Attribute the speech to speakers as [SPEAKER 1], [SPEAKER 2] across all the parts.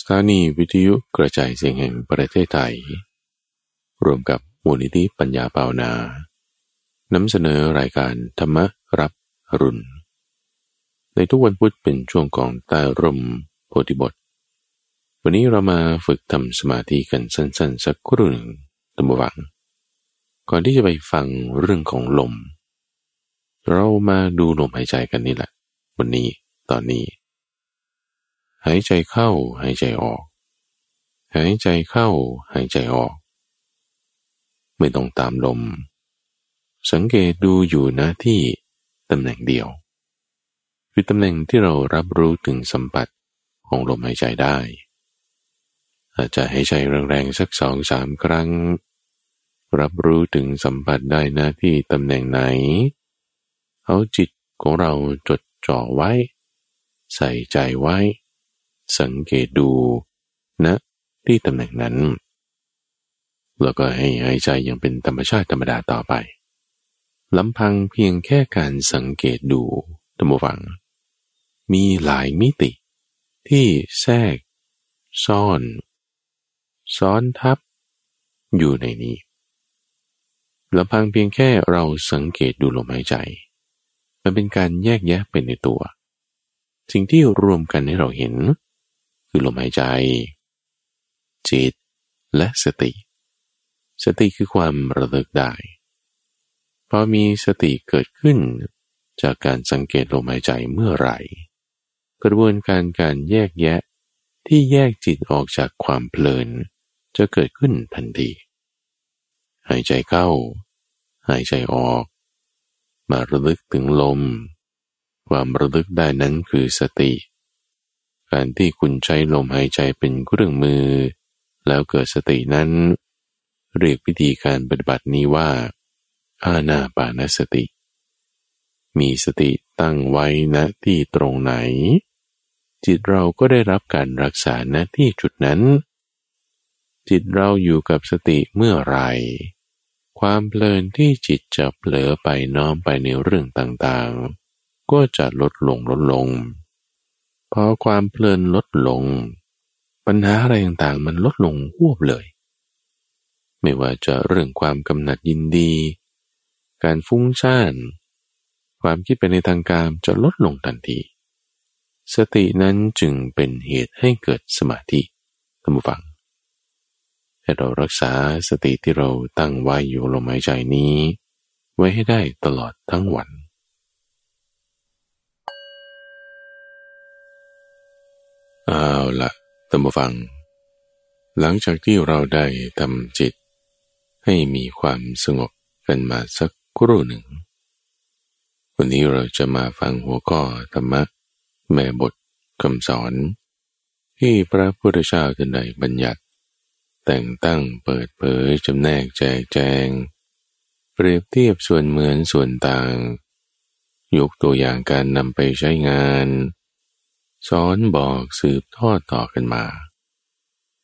[SPEAKER 1] สถานีวิทยุกระจายเสียงแห่งประเทศไทย รวมกับมูลนิธิปัญญาเปานานำเสนอรายการธรรมรับรุณ ในทุกวันพุธเป็นช่วงของใต้ร่มโพธิบท วันนี้เรามาฝึกทำสมาธิกันสั้นๆ สักครู่หนึ่งตัมวัง ก่อนที่จะไปฟังเรื่องของลม เรามาดูลมหายใจกันนี่แหละ วันนี้ตอนนี้ หายใจเข้าหายใจออก หายใจเข้าหายใจออก ไม่ต้องตามลม สังเกตดูอยู่นะที่ตำแหน่งเดียว คือตำแหน่งที่เรารับรู้ถึงสัมผัสของลมหายใจได้ อาจจะหายใจแรงๆสักสองสามครั้ง รับรู้ถึงสัมผัสได้นะที่ตำแหน่งไหน เอาจิตของเราจดจ่อไว้ ใส่ใจไว้ สังเกตดูนะที่ตำแหน่งนั้น แล้วก็ให้หายใจยังเป็นธรรมชาติธรรมดาต่อไปลำพังเพียงแค่การสังเกตดูตัมฟัง มีหลายมิติ ที่แทรก ซ่อน ซ้อนทับ อยู่ในนี้ลำพังเพียงแค่เราสังเกตดูลมหายใจ มันเป็นการแยกแยะเป็นในตัว สิ่งที่รวมกันให้เราเห็น คือลมหายใจ จิต และสติ สติคือความระลึกได้ พอมีสติเกิดขึ้น จากการสังเกตลมหายใจเมื่อไหร่ กระบวนการการแยกแยะที่แยกจิตออกจากความเพลิน จะเกิดขึ้นทันทีหายใจเข้า หายใจออก มาระลึกถึงลม ความระลึกได้นั้นคือสติ การที่คุณใช้ลมหายใจเป็นเครื่องมือ แล้วเกิดสตินั้น เรียกวิธีการปฏิบัตินี้ว่าอาณาปานสติ มีสติตั้งไว้ณที่ตรงไหน จิตเราก็ได้รับการรักษาณที่จุดนั้น จิตเราอยู่กับสติเมื่อไรความเพลินที่จิตจะเผลอไปน้อมไปในเรื่องต่างๆ ก็จะลดลงลดลง พอความเพลินลดลง ปัญหาอะไรต่างๆมันลดลงหวบเลย ไม่ว่าจะเรื่องความกำหนัดยินดี การฟุ้งซ่าน ความคิดไปในทางการจะลดลงทันที สตินั้นจึงเป็นเหตุให้เกิดสมาธิท่านผู้ฟังให้เรารักษาสติที่เราตั้งไว้อยู่ลมหายใจนี้ ไว้ให้ได้ตลอดทั้งวัน เอาละตัมฟัง หลังจากที่เราได้ทำจิต ให้มีความสงบกันมาสักครู่หนึ่ง วันนี้เราจะมาฟังหัวข้อธรรมะแม่บทคำสอน ที่พระพุทธเจ้าท่านใดบัญญัติ แต่งตั้งเปิดเผยจำแนกแจกแจง เปรียบเทียบส่วนเหมือนส่วนต่าง ยกตัวอย่างการนำไปใช้งาน สอนบอกสืบทอดต่อกันมา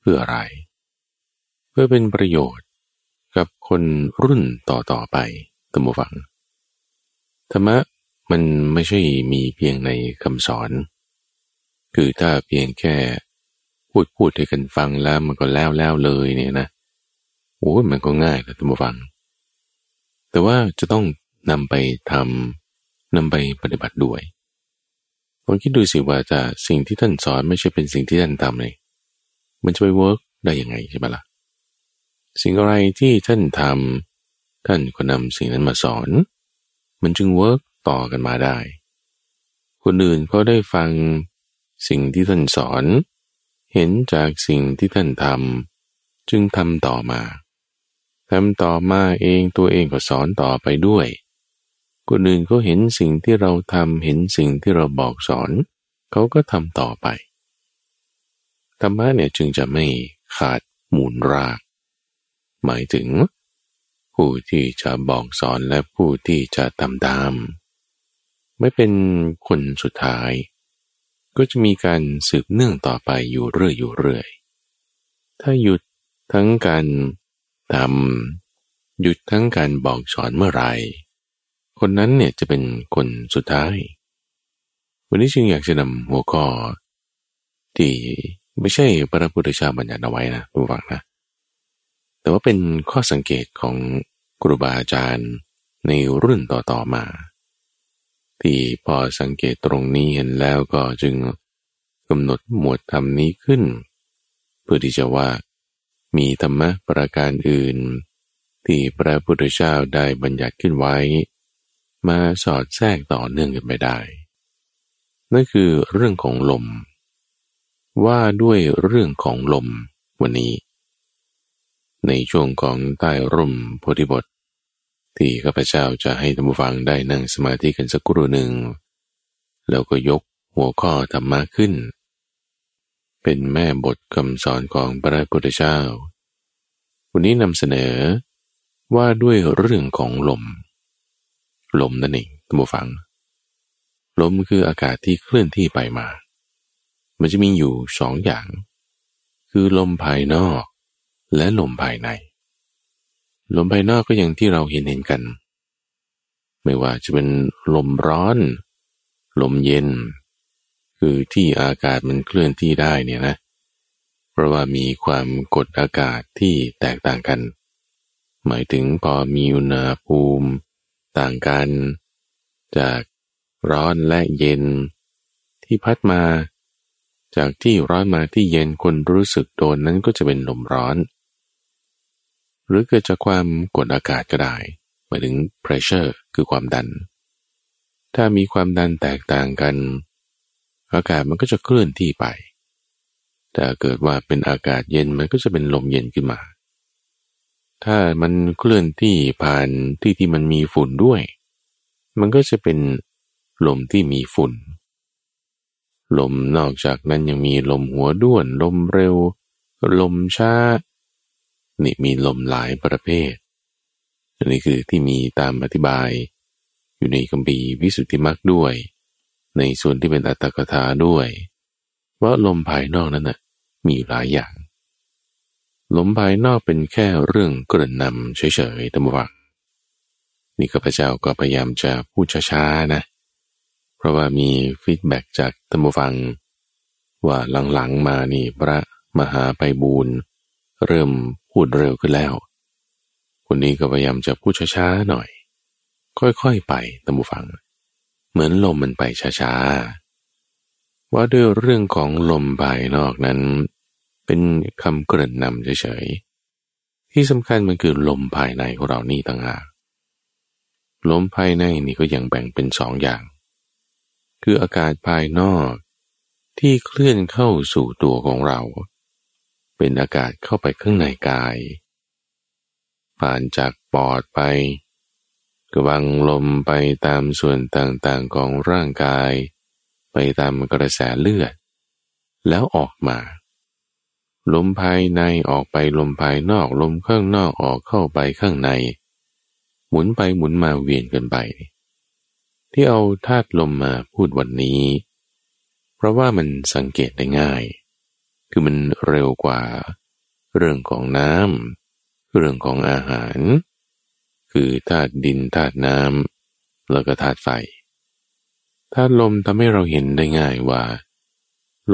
[SPEAKER 1] เพื่ออะไร เพื่อเป็นประโยชน์กับคนรุ่นต่อต่อไปตัมฟัง ธรรมะมันไม่ใช่มีเพียงในคำสอน คือถ้าเพียงแค่พูดพูดให้กันฟังแล้วมันก็แล้วแล้วเลยเนี่ยนะโอ้มันก็ง่ายแต่ตัมฟัง แต่ว่าจะต้องนำไปทำนำไปปฏิบัติด้วย ลองคิดดูสิว่าจะสิ่งที่ท่านสอนไม่ใช่เป็นสิ่งที่ท่านทำเลยมันจะไป work ได้ยังไงใช่ไหมล่ะ สิ่งอะไรที่ท่านทำท่านก็นำสิ่งนั้นมาสอน มันจึง work ต่อกันมาได้ คนอื่นเขาได้ฟังสิ่งที่ท่านสอน เห็นจากสิ่งที่ท่านทำจึงทำต่อมาทำต่อมาเองตัวเองก็สอนต่อไปด้วย คนอื่นเขาเห็นสิ่งที่เราทำเห็นสิ่งที่เราบอกสอน เขาก็ทำต่อไปธรรมะเนี่ยจึงจะไม่ขาดมูลราก หมายถึง ผู้ที่จะบอกสอนและผู้ที่จะทำตามไม่เป็นคนสุดท้าย ก็จะมีการสืบเนื่องต่อไปอยู่เรื่อยอยู่เรื่อยถ้าหยุดทั้งการทำหยุดทั้งการบอกสอนเมื่อไหร่ คนนั้นเนี่ยจะเป็นคนสุดท้าย วันนี้จึงอยากจะนำหัวข้อ ที่ไม่ใช่พระพุทธเจ้าบัญญัติเอาไว้นะทุกฝังนะ แต่ว่าเป็นข้อสังเกตของครูบาอาจารย์ในรุ่นต่อๆมา ที่พอสังเกตตรงนี้เห็นแล้วก็จึงกำหนดหมวดธรรมนี้ขึ้น เพื่อที่จะว่ามีธรรมะประการอื่น ที่พระพุทธเจ้าได้บัญญัติขึ้นไว้ มาสอดแทรกต่อเนื่องกันไปได้ นั่นคือเรื่องของลม ว่าด้วยเรื่องของลมวันนี้ ในช่วงของใต้ร่มโพธิบท ที่ข้าพเจ้าจะให้ท่านผู้ฟังได้นั่งสมาธิกันสักครู่หนึ่ง แล้วก็ยกหัวข้อธรรมะขึ้น เป็นแม่บทคำสอนของพระพุทธเจ้า วันนี้นำเสนอว่าด้วยเรื่องของลม ลมนั่นเองท่านผู้ฟัง ลมคืออากาศที่เคลื่อนที่ไปมา มันจะมีอยู่สองอย่าง คือลมภายนอก และลมภายใน ลมภายนอกก็อย่างที่เราเห็นเห็นกัน ไม่ว่าจะเป็นลมร้อน ลมเย็น คือที่อากาศมันเคลื่อนที่ได้เนี่ยนะเพราะว่ามีความกดอากาศที่แตกต่างกัน หมายถึงพอมีอุณหภูมิ ต่างกัน จากร้อนและเย็น ที่พัดมา จากที่ร้อนมาที่เย็นคนรู้สึกโดนนั้นก็จะเป็นลมร้อน หรือเกิดจากความกดอากาศก็ได้หมายถึง pressure คือความดัน ถ้ามีความดันแตกต่างกัน อากาศมันก็จะเคลื่อนที่ไป แต่เกิดว่าเป็นอากาศเย็นมันก็จะเป็นลมเย็นขึ้นมา ถ้ามันเคลื่อนที่ผ่านที่ที่มันมีฝุ่นด้วย มันก็จะเป็นลมที่มีฝุ่น ลมนอกจากนั้นยังมีลมหัวด้วน ลมเร็ว ลมช้า นี่มีลมหลายประเภท อันนี้คือที่มีตามอธิบาย อยู่ในคัมภีร์วิสุทธิมรรคด้วย ในส่วนที่เป็นอัตถกถาด้วย ว่าลมภายนอกนั้นนะมีหลายอย่าง ลมภายนอกเป็นแค่เรื่องกริ่นนำเฉยๆธรรมวักนี่ข้าพเจ้าก็พยายามจะพูดช้าๆนะ เพราะว่ามีฟีดแบ็จากธรรมฟัง ว่าหลังๆมานี่พระมหาไปบูรเริ่มพูดเร็วขึ้นแล้ว คนนี้ก็พยายามจะพูดช้าๆหน่อย ค่อยๆไปตามบูฟัง เหมือนลมมันไปช้าๆว่าด้วยเรื่องของลมภายนอกนั้น เป็นคำเกริ่นนำเฉยๆ ที่สำคัญมันคือลมภายในของเรานี่ต่างหากลมภายในนี่ก็ยังแบ่งเป็นสองอย่าง คืออากาศภายนอกที่เคลื่อนเข้าสู่ตัวของเรา เป็นอากาศเข้าไปข้างในกาย ผ่านจากปอดไปกวังลมไปตามส่วนต่างๆของร่างกาย ไปตามกระแสเลือด แล้วออกมา ลมภายในออกไปลมภายนอกลมข้างนอกออกเข้าไปข้างใน หมุนไปหมุนมาเวียนกันไป ที่เอาธาตุลมมาพูดวันนี้ เพราะว่ามันสังเกตได้ง่าย คือมันเร็วกว่า เรื่องของน้ำเรื่องของอาหาร คือธาตุดินธาตุน้ำแล้วก็ธาตุไฟธาตุลมทำให้เราเห็นได้ง่ายว่า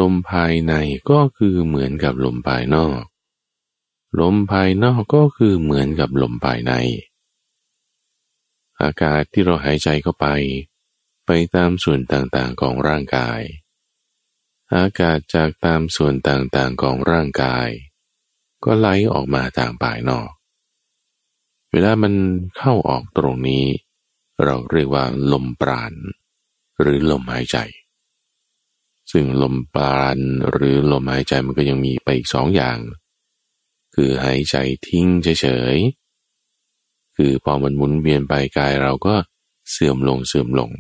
[SPEAKER 1] ลมภายในก็คือเหมือนกับลมภายนอก ลมภายนอกก็คือเหมือนกับลมภายใน อากาศที่เราหายใจเข้าไป ไปตามส่วนต่างๆของร่างกาย อากาศจากตามส่วนต่างๆของร่างกาย ก็ไหลออกมาทางภายนอก เวลามันเข้าออกตรงนี้ เราเรียกว่าลมปราณหรือลมหายใจ ซึ่งลมปราณหรือลมหายใจมันก็ยังมีไปอีกสองอย่าง คือหายใจทิ้งเฉยๆ คือพอมันหมุนเวียนไปกายเราก็เสื่อมลงเสื่อมลง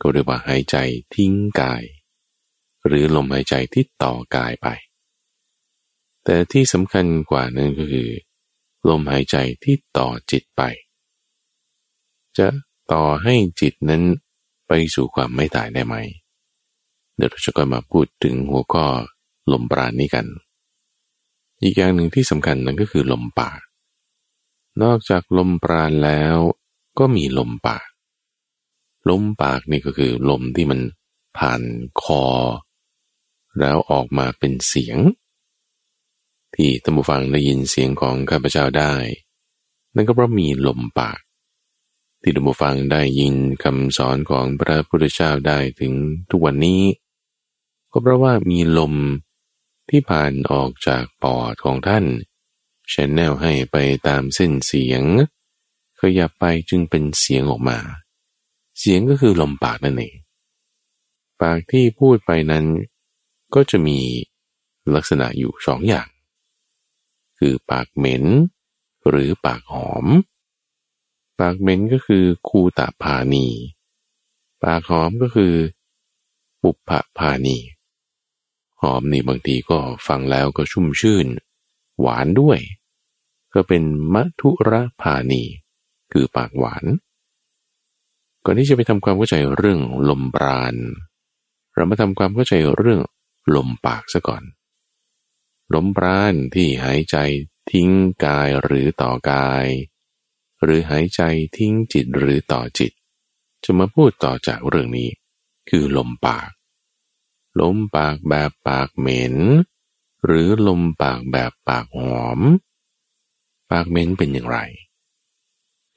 [SPEAKER 1] ก็เรียกว่าหายใจทิ้งกาย หรือลมหายใจที่ต่อกายไป แต่ที่สำคัญกว่านั้นก็คือ ลมหายใจที่ต่อจิตไป จะต่อให้จิตนั้นไปสู่ความไม่ตายได้ไหม เดี๋ยวเราจะก็มาพูดถึงหัวข้อลมปราณนี้กัน อีกอย่างหนึ่งที่สำคัญนั่นก็คือลมปากนอกจากลมปราณแล้วก็มีลมปาก ลมปากนี่ก็คือลมที่มันผ่านคอ แล้วออกมาเป็นเสียง ที่ท่านผู้ฟังได้ยินเสียงของข้าพเจ้าได้ นั่นก็เพราะมีลมปาก ที่ท่านผู้ฟังได้ยินคำสอนของพระพุทธเจ้าได้ถึงทุกวันนี้ ก็เพราะว่ามีลมที่ผ่านออกจากปอดของท่านชแนลให้ไปตามเส้นเสียง ขยับไปจึงเป็นเสียงออกมา เสียงก็คือลมปากนั่นเอง ปากที่พูดไปนั้น ก็จะมีลักษณะอยู่สองอย่าง คือปากเหม็น หรือปากหอม ปากเหม็นก็คือคูตาพานี ปากหอมก็คือปุปปะพานี หอมนี่บางทีก็ฟังแล้วก็ชุ่มชื่น หวานด้วย ก็เป็นมัทุระพานี คือปากหวาน ก่อนที่จะไปทำความเข้าใจเรื่องลมปราณ เรามาทำความเข้าใจเรื่องลมปากซะก่อน ลมปราณที่หายใจทิ้งกายหรือต่อกาย หรือหายใจทิ้งจิตหรือต่อจิต จะมาพูดต่อจากเรื่องนี้ คือลมปาก ลมปากแบบปากเหม็น หรือลมปากแบบปากหอม ปากเหม็นเป็นอย่างไร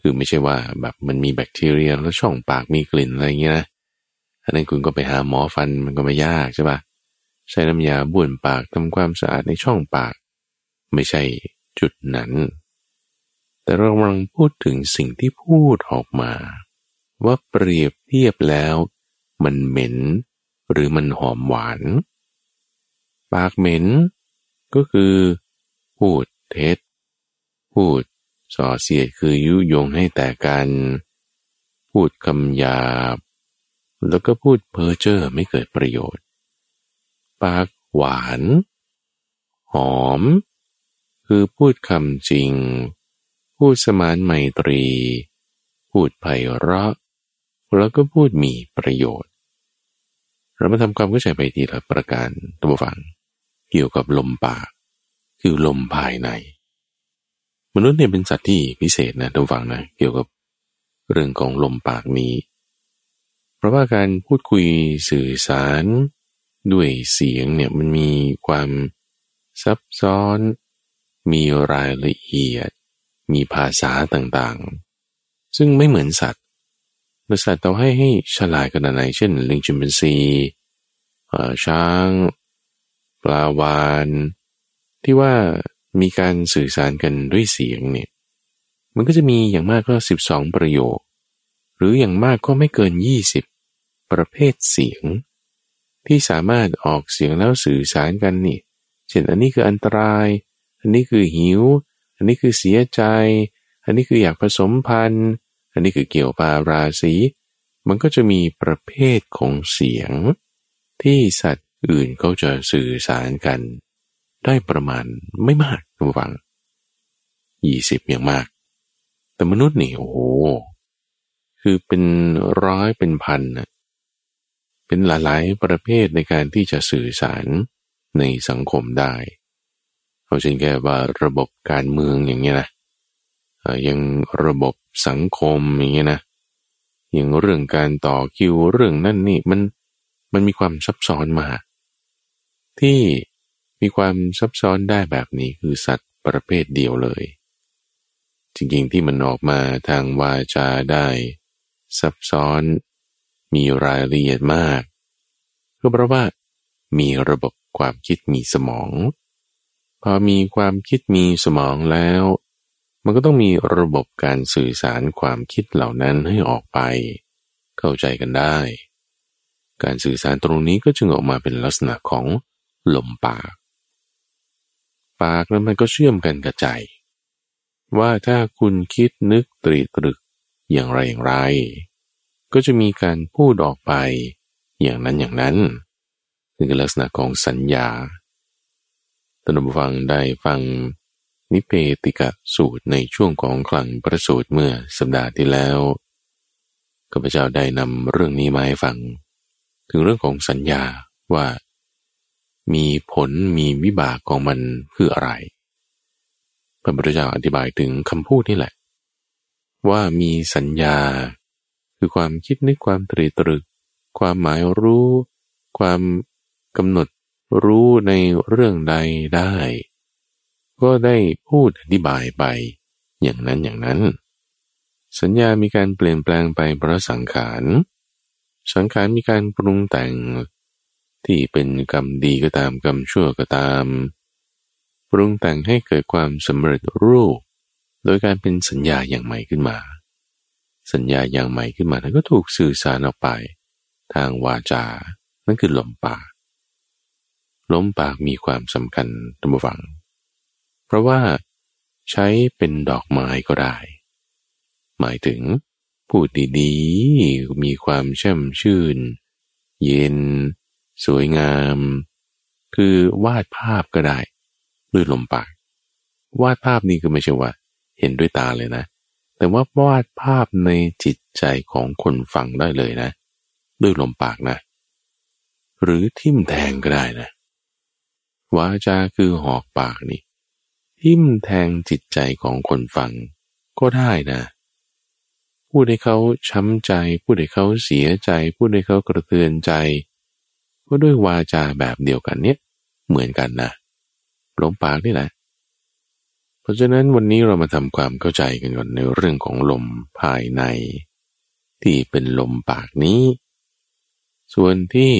[SPEAKER 1] คือไม่ใช่ว่าแบบมันมีแบคทีเรียแล้วช่องปากมีกลิ่นอะไรเงี้ยนะอันนั้นคุณก็ไปหาหมอฟันมันก็ไม่ยากใช่ปะใช้น้ำยาบ้วนปากทำความสะอาดในช่องปาก ไม่ใช่จุดนั้น แต่เรากำลังพูดถึงสิ่งที่พูดออกมา ว่าเปรียบเทียบแล้ว มันเหม็น หรือมันหอมหวาน ปากเหม็น ก็คือ พูดเท็จ พูดส่อเสียดคือยุยงให้แต่กัน พูดคำหยาบ แล้วก็พูดเพ้อเจ้อไม่เกิดประโยชน์ ปากหวาน หอม คือพูดคำจริง พูดสมานไมตรี พูดไพเราะ แล้วก็พูดมีประโยชน์ เรามาทำความเข้าใจไปทีละประการตัวฟัง เกี่ยวกับลมปาก คือลมภายใน มนุษย์เนี่ยเป็นสัตว์ที่พิเศษนะตัวฟังนะเกี่ยวกับเรื่องของลมปากนี้ เพราะว่าการพูดคุยสื่อสาร ด้วยเสียงเนี่ยมันมีความซับซ้อน มีรายละเอียด มีภาษาต่างๆ ซึ่งไม่เหมือนสัตว์ สัตว์เราให้ให้ฉลาดขนาดไหน เช่น ลิงชิมเป็นซีช้าง ปลาวาน ที่ว่ามีการสื่อสารกันด้วยเสียงเนี่ย มันก็จะมีอย่างมากก็ 12 ประโยค หรืออย่างมากก็ไม่เกิน 20 ประเภทเสียง ที่สามารถออกเสียงแล้วสื่อสารกันนี่ เช่นอันนี้คืออันตราย อันนี้คือหิว อันนี้คือเสียใจ อันนี้คืออยากผสมพันธุ์ อันนี้คือเกี่ยวปาราศีมันก็จะมีประเภทของเสียง ที่สัตว์อื่นเขาจะสื่อสารกัน ได้ประมาณไม่มากระวังยี่สิบอย่างมาก แต่มนุษย์นี่โอ้โห คือเป็นร้อยเป็นพันนะเป็นหลายๆประเภทในการที่จะสื่อสารในสังคมได้ เอาเช่นแค่ว่าระบบการเมืองอย่างเงี้ยนะ ยังระบบสังคมอย่างเงี้ยนะอย่างเรื่องการต่อคิวเรื่องนั่นนี่มันมันมีความซับซ้อนมา ที่มีความซับซ้อนได้แบบนี้คือสัตว์ประเภทเดียวเลย จริงๆที่มันออกมาทางวาจาได้ ซับซ้อน มีรายละเอียดมากก็เพราะว่ามีระบบความคิดมีสมอง พอมีความคิดมีสมองแล้ว มันก็ต้องมีระบบการสื่อสารความคิดเหล่านั้นให้ออกไป เข้าใจกันได้ การสื่อสารตรงนี้ก็จึงออกมาเป็นลักษณะของลมปาก ปากแล้วมันก็เชื่อมกันกับใจ ว่าถ้าคุณคิดนึกตรีตรึกอย่างไรอย่างไร ก็จะมีการพูดออกไปอย่างนั้นอย่างนั้นคือลักษณะของสัญญาท่านผู้ฟังได้ฟัง นิเพติกะสูตรในช่วงของคลังประสูตรเมื่อสัปดาห์ที่แล้วข้าพเจ้าได้นำเรื่องนี้มาให้ฟัง ถึงเรื่องของสัญญาว่า มีผลมีวิบากของมันคืออะไร พระพุทธเจ้าอธิบายถึงคำพูดนี่แหละ ว่ามีสัญญา คือความคิดนึกความตรีตรึก ความหมายรู้ ความกำหนดรู้ในเรื่องใดได้ ก็ได้พูดอธิบายไป อย่างนั้นอย่างนั้น สัญญามีการเปลี่ยนแปลงไปเพราะสังขาร สังขารมีการปรุงแต่ง ที่เป็นกรรมดีก็ตามกรรมชั่วก็ตาม ปรุงแต่งให้เกิดความสำเร็จรูป โดยการเป็นสัญญาอย่างใหม่ขึ้นมา สัญญาอย่างใหม่ขึ้นมาแล้วก็ถูกสื่อสารออกไป ทางวาจา นั่นคือลมปากลมปากมีความสำคัญตัมวัง เพราะว่าใช้เป็นดอกไม้ก็ได้ หมายถึงพูดดีๆ มีความช่มชื่น เย็น สวยงาม คือวาดภาพก็ได้ด้วยลมปาก วาดภาพนี่คือไม่ใช่ว่า เห็นด้วยตาเลยนะ แต่ว่าวาดภาพในจิตใจของคนฟังได้เลยนะ ด้วยลมปากนะ หรือทิ่มแทงก็ได้นะวาจาคือหอกปากนี่ ทิ่มแทงจิตใจของคนฟัง ก็ได้นะพูดให้เขาช้ำใจพูดให้เขาเสียใจพูดให้เขากระเทือนใจก็ด้วยวาจาแบบเดียวกันเนี้ยเหมือนกันนะลมปากนี่แหละเพราะฉะนั้นวันนี้เรามาทำความเข้าใจกันก่อนในเรื่องของลมภายใน ที่เป็นลมปากนี้ ส่วนที่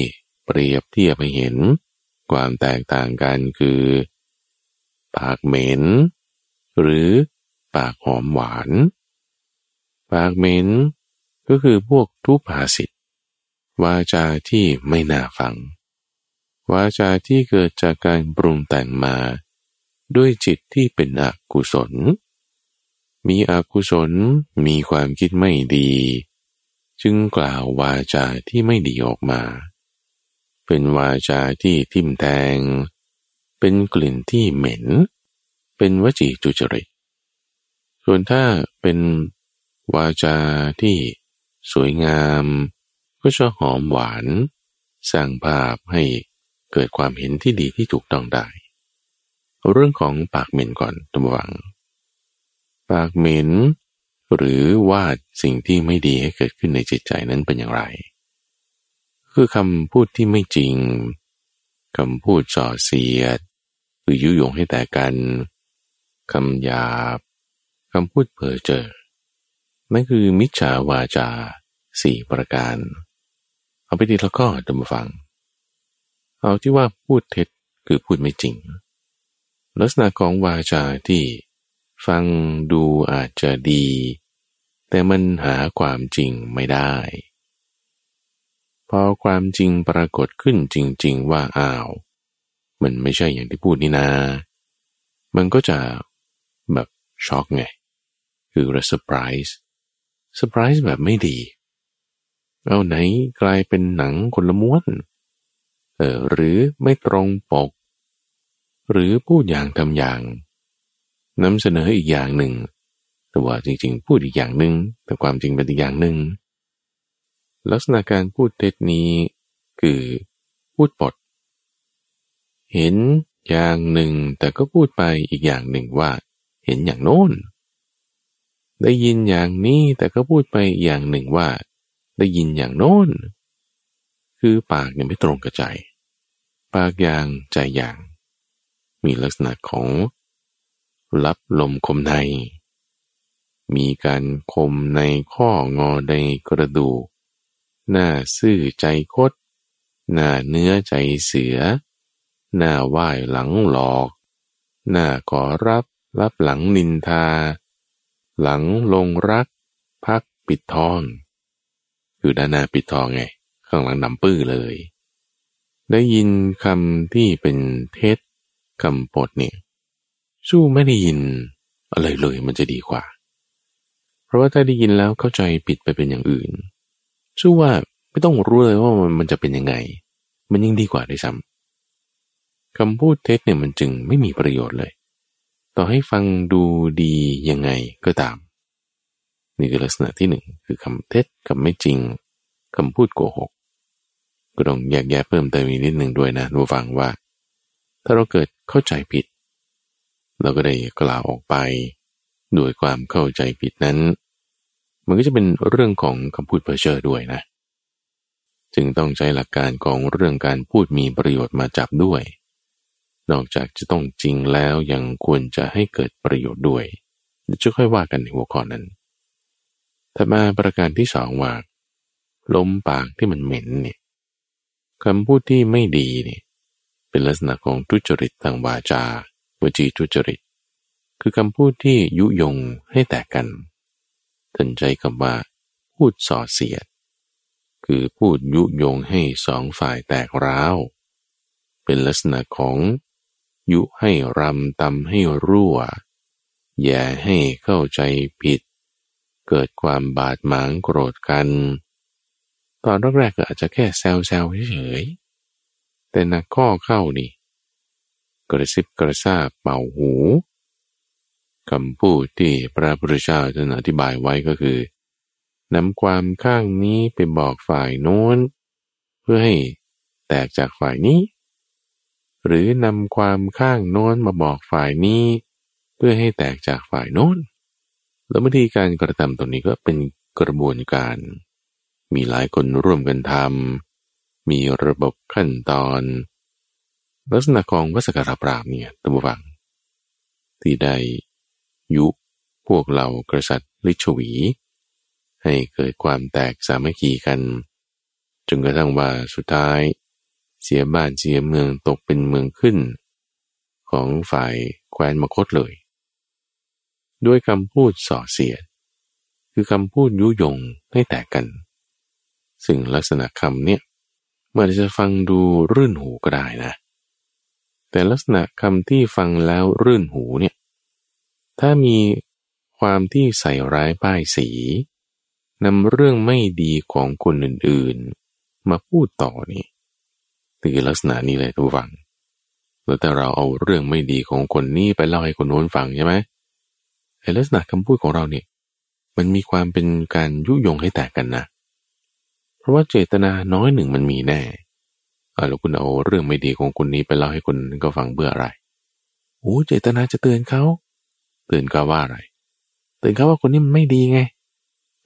[SPEAKER 1] เปรียบเทียบให้เห็น ความแตกต่างกันคือ ปากเหม็น หรือปากหอมหวาน ปากเหม็น ก็คือพวกทุพภาสิทวาจาที่ไม่น่าฟัง วาจาที่เกิดจากการปรุงแต่งมา ด้วยจิตที่เป็นอกุศล มีอกุศลมีความคิดไม่ดี จึงกล่าววาจาที่ไม่ดีออกมา เป็นวาจาที่ทิ่มแทง เป็นกลิ่นที่เหม็น เป็นวจีจุจริต ส่วนถ้าเป็นวาจาที่สวยงาม ก็จะหอมหวาน สร้างภาพให้เกิดความเห็นที่ดีที่ถูกต้องได้ เรื่องของปากเหม็นก่อนตัววัง ปากเหม็น หรือวาดสิ่งที่ไม่ดีให้เกิดขึ้นในจิตใจนั้นเป็นอย่างไร คือคำพูดที่ไม่จริงคำพูดส่อเสียด หรือยุยงให้แต่กันคำหยาบคำพูดเพ้อเจ้อนั่นคือมิจฉาวาจาสี่ประการ เอาไปดีแล้วก็จะมาฟัง เอาที่ว่าพูดเท็จคือพูดไม่จริง ลักษณะของวาจาที่ฟังดูอาจจะดี แต่มันหาความจริงไม่ได้ พอความจริงปรากฏขึ้นจริง ๆ ว่าอ้าว มันไม่ใช่อย่างที่พูดนี่นา มันก็จะแบบช็อกไง คือเซอร์ไพรส์เซอร์ไพรส์แบบไม่ดี เอาไหนกลายเป็นหนังคนละม้วน เออหรือไม่ตรงปก หรือพูดอย่างทำอย่างนำเสนออีกอย่างหนึ่ง แต่ว่าจริงๆ พูดอีกอย่างหนึ่ง แต่ความจริงเป็นอีกอย่างหนึ่ง ลักษณะการพูดเท็จนี้คือพูดปด เห็นอย่างหนึ่ง แต่ก็พูดไปอีกอย่างหนึ่งว่า เห็นอย่างโน้น ได้ยินอย่างนี้แต่ก็พูดไปอย่างหนึ่งว่า ได้ยินอย่างโน้น คือปากเนี่ยไม่ตรงกับใจ ปากอย่างใจอย่าง มีลักษณะของรับลมคมใน มีการคมในข้องอในกระดูก หน้าซื่อใจคด หน้าเนื้อใจเสือ หน้าไหว้หลังหลอก หน้าขอรับรับหลังนินทา หลังลงรัก พักปิดทองคือด้านหน้าปิดทองไง ข้างหลังดำปื้อเลย ได้ยินคำที่เป็นเท็จคำปดเนี่ยสู้ไม่ได้ยินอะไรเลยมันจะดีกว่า เพราะว่าถ้าได้ยินแล้วเข้าใจผิดไปเป็นอย่างอื่นสู้ว่าไม่ต้องรู้เลยว่ามันจะเป็นยังไง มันยิ่งดีกว่าด้วยซ้ำ คำพูดเท็จเนี่ยมันจึงไม่มีประโยชน์เลย ต่อให้ฟังดูดียังไงก็ตาม นี่คือลักษณะที่หนึ่งคือคำเท็จคำไม่จริงคำพูดโกหก ก็ต้องแยกแยะเพิ่มเติมอีกนิดหนึ่งด้วยนะดูฟังว่า ถ้าเราเกิดเข้าใจผิด เราก็ได้กล่าวออกไปโดยความเข้าใจผิดนั้น มันก็จะเป็นเรื่องของคำพูดเพ้อเจ้อด้วยนะ จึงต้องใช้หลักการของเรื่องการพูดมีประโยชน์มาจับด้วย นอกจากจะต้องจริงแล้วยังควรจะให้เกิดประโยชน์ด้วยจะค่อยว่ากันในหัวข้อนั้นถัดมาประการที่สองว่าลมปากที่มันเหม็นเนี่ยคำพูดที่ไม่ดีเนี่ยเป็นลักษณะของทุจริตทางวาจาวจีทุจริต คือคำพูดที่ยุยงให้แตกกันท่านใจคำว่า พูดส่อเสียด คือพูดยุยงให้สองฝ่ายแตกร้าว เป็นลักษณะของ ยุให้รำตำให้รั่ว อย่าให้เข้าใจผิด เกิดความบาดหมางโกรธกัน ตอนแรกๆก็อาจจะแค่แซวๆเฉยๆแต่นักข้อเข้านี่ กระซิบกระซาบเป่าหูคำพูดที่พระพุทธเจ้าท่านอธิบายไว้ก็คือนำความข้างนี้ไปบอกฝ่ายโน้น เพื่อให้แตกจากฝ่ายนี้ หรือนำความข้างโน้นมาบอกฝ่ายนี้ เพื่อให้แตกจากฝ่ายโน้น แล้ววิธีการกระทำตรงนี้ก็เป็นกระบวนการ มีหลายคนร่วมกันทำมีระบบขั้นตอน ลักษณะของวัสการปราบเนี่ยตัมวังที่ได้ยุพวกเรากษัตริย์ลิชวี ให้เกิดความแตกสามัคคีกันจนกระทั่งว่าสุดท้าย เสียบ้านเสียเมืองตกเป็นเมืองขึ้น ของฝ่ายแคว้นมคตเลย ด้วยคำพูดส่อเสียด คือคำพูดยุยงให้แตกกัน ซึ่งลักษณะคำเนี่ยมันจะฟังดูรื่นหูก็ได้นะ แต่ลักษณะคำที่ฟังแล้วรื่นหูเนี่ย ถ้ามีความที่ใส่ร้ายป้ายสีนำเรื่องไม่ดีของคนอื่นๆ มาพูดต่อนี่ คือลักษณะนี้เลยทุกฝัง แล้วแต่เราเอาเรื่องไม่ดีของคนนี้ไปเล่าให้คนโน้นฟังใช่ไหมไอ้ลักษณะคำพูดของเราเนี่ย มันมีความเป็นการยุยงให้แตกกันนะ เพราะว่าเจตนาน้อยหนึ่งมันมีแน่แล้วคุณเอาเรื่องไม่ดีของคุณนี้ไปเล่าให้คนก็ฟังเบื่ออะไรโอ้เจตนาจะเตือนเขา เตือนเขาว่าอะไร เตือนเขาว่าคนนี้มันไม่ดีไง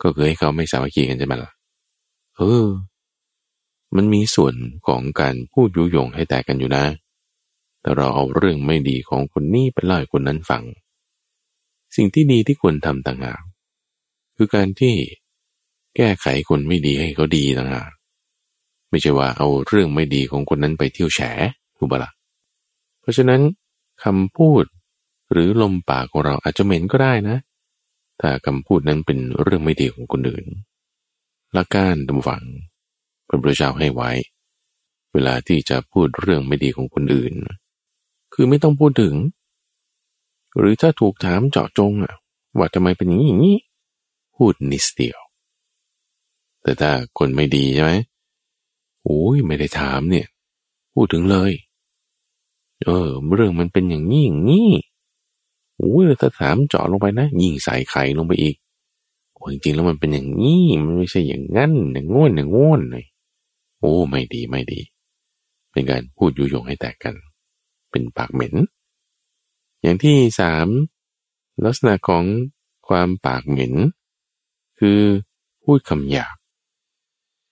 [SPEAKER 1] ก็คือให้เขาไม่สามัคคีกันใช่ไหมล่ะ เออ มันมีส่วนของการพูดยุยงให้แตกกันอยู่นะ แต่เราเอาเรื่องไม่ดีของคนนี้ไปเล่าให้คนนั้นฟัง สิ่งที่ดีที่ควรทำต่างหากคือการที่แก้ไขคนไม่ดีให้เขาดีต่างหากไม่ใช่ว่าเอาเรื่องไม่ดีของคนนั้นไปเที่ยวแฉถูกปะละ่ะเพราะฉะนั้นคำพูดหรือลมปากของเราอาจจะเหม็นก็ได้นะ ถ้าคำพูดนั้นเป็นเรื่องไม่ดีของคนอื่น ละการดำฝัง พระพุทธเจ้าให้ไว้ เวลาที่จะพูดเรื่องไม่ดีของคนอื่น คือไม่ต้องพูดถึง หรือถ้าถูกถามเจาะจงอะว่าทำไมเป็นอย่างนี้พูดนิดเดียว แต่ถ้าคนไม่ดีใช่ไหมโอ้ยไม่ได้ถามเนี่ย พูดถึงเลย เออ เรื่องมันเป็นอย่างนี้อย่างนี้โอ้ยถ้าถามเจาะลงไปนะยิงใส่ไข่ลงไปอีกโอ้จริงๆแล้วมันเป็นอย่างนี้มันไม่ใช่อย่างงั้นอย่างง่วนอย่างง่วนเลย อ้ ไม่ดีไม่ดี เป็นการพูดยุยงให้แตกกัน เป็นปากเหม็น อย่างที่สามลักษณะของความปากเหม็น คือพูดคำหยาบ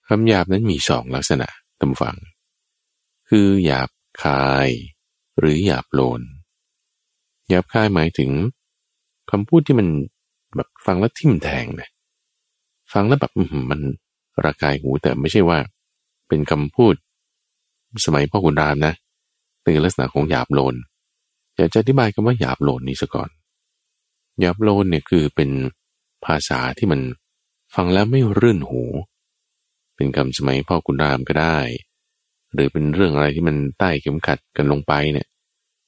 [SPEAKER 1] คำหยาบนั้นมีสองลักษณะตำฟัง คือหยาบคาย หรือหยาบโลนหยาบคายหมายถึงคำพูดที่มันแบบฟังแล้วทิ่มแทงนะฟังแล้วแบบมันระกายหูแต่ไม่ใช่ว่า เป็นคำพูด สมัยพ่อคุณรามนะเป็นลักษณะของหยาบโลนอยากจะอธิบายคำว่าหยาบโลนนี้ซะก่อนหยาบโลนเนี่ยคือเป็นภาษาที่มันฟังแล้วไม่รื่นหู เป็นคำสมัยพ่อคุณรามก็ได้ หรือเป็นเรื่องอะไรที่มันใต้เข็มขัดกันลงไปเนี่ย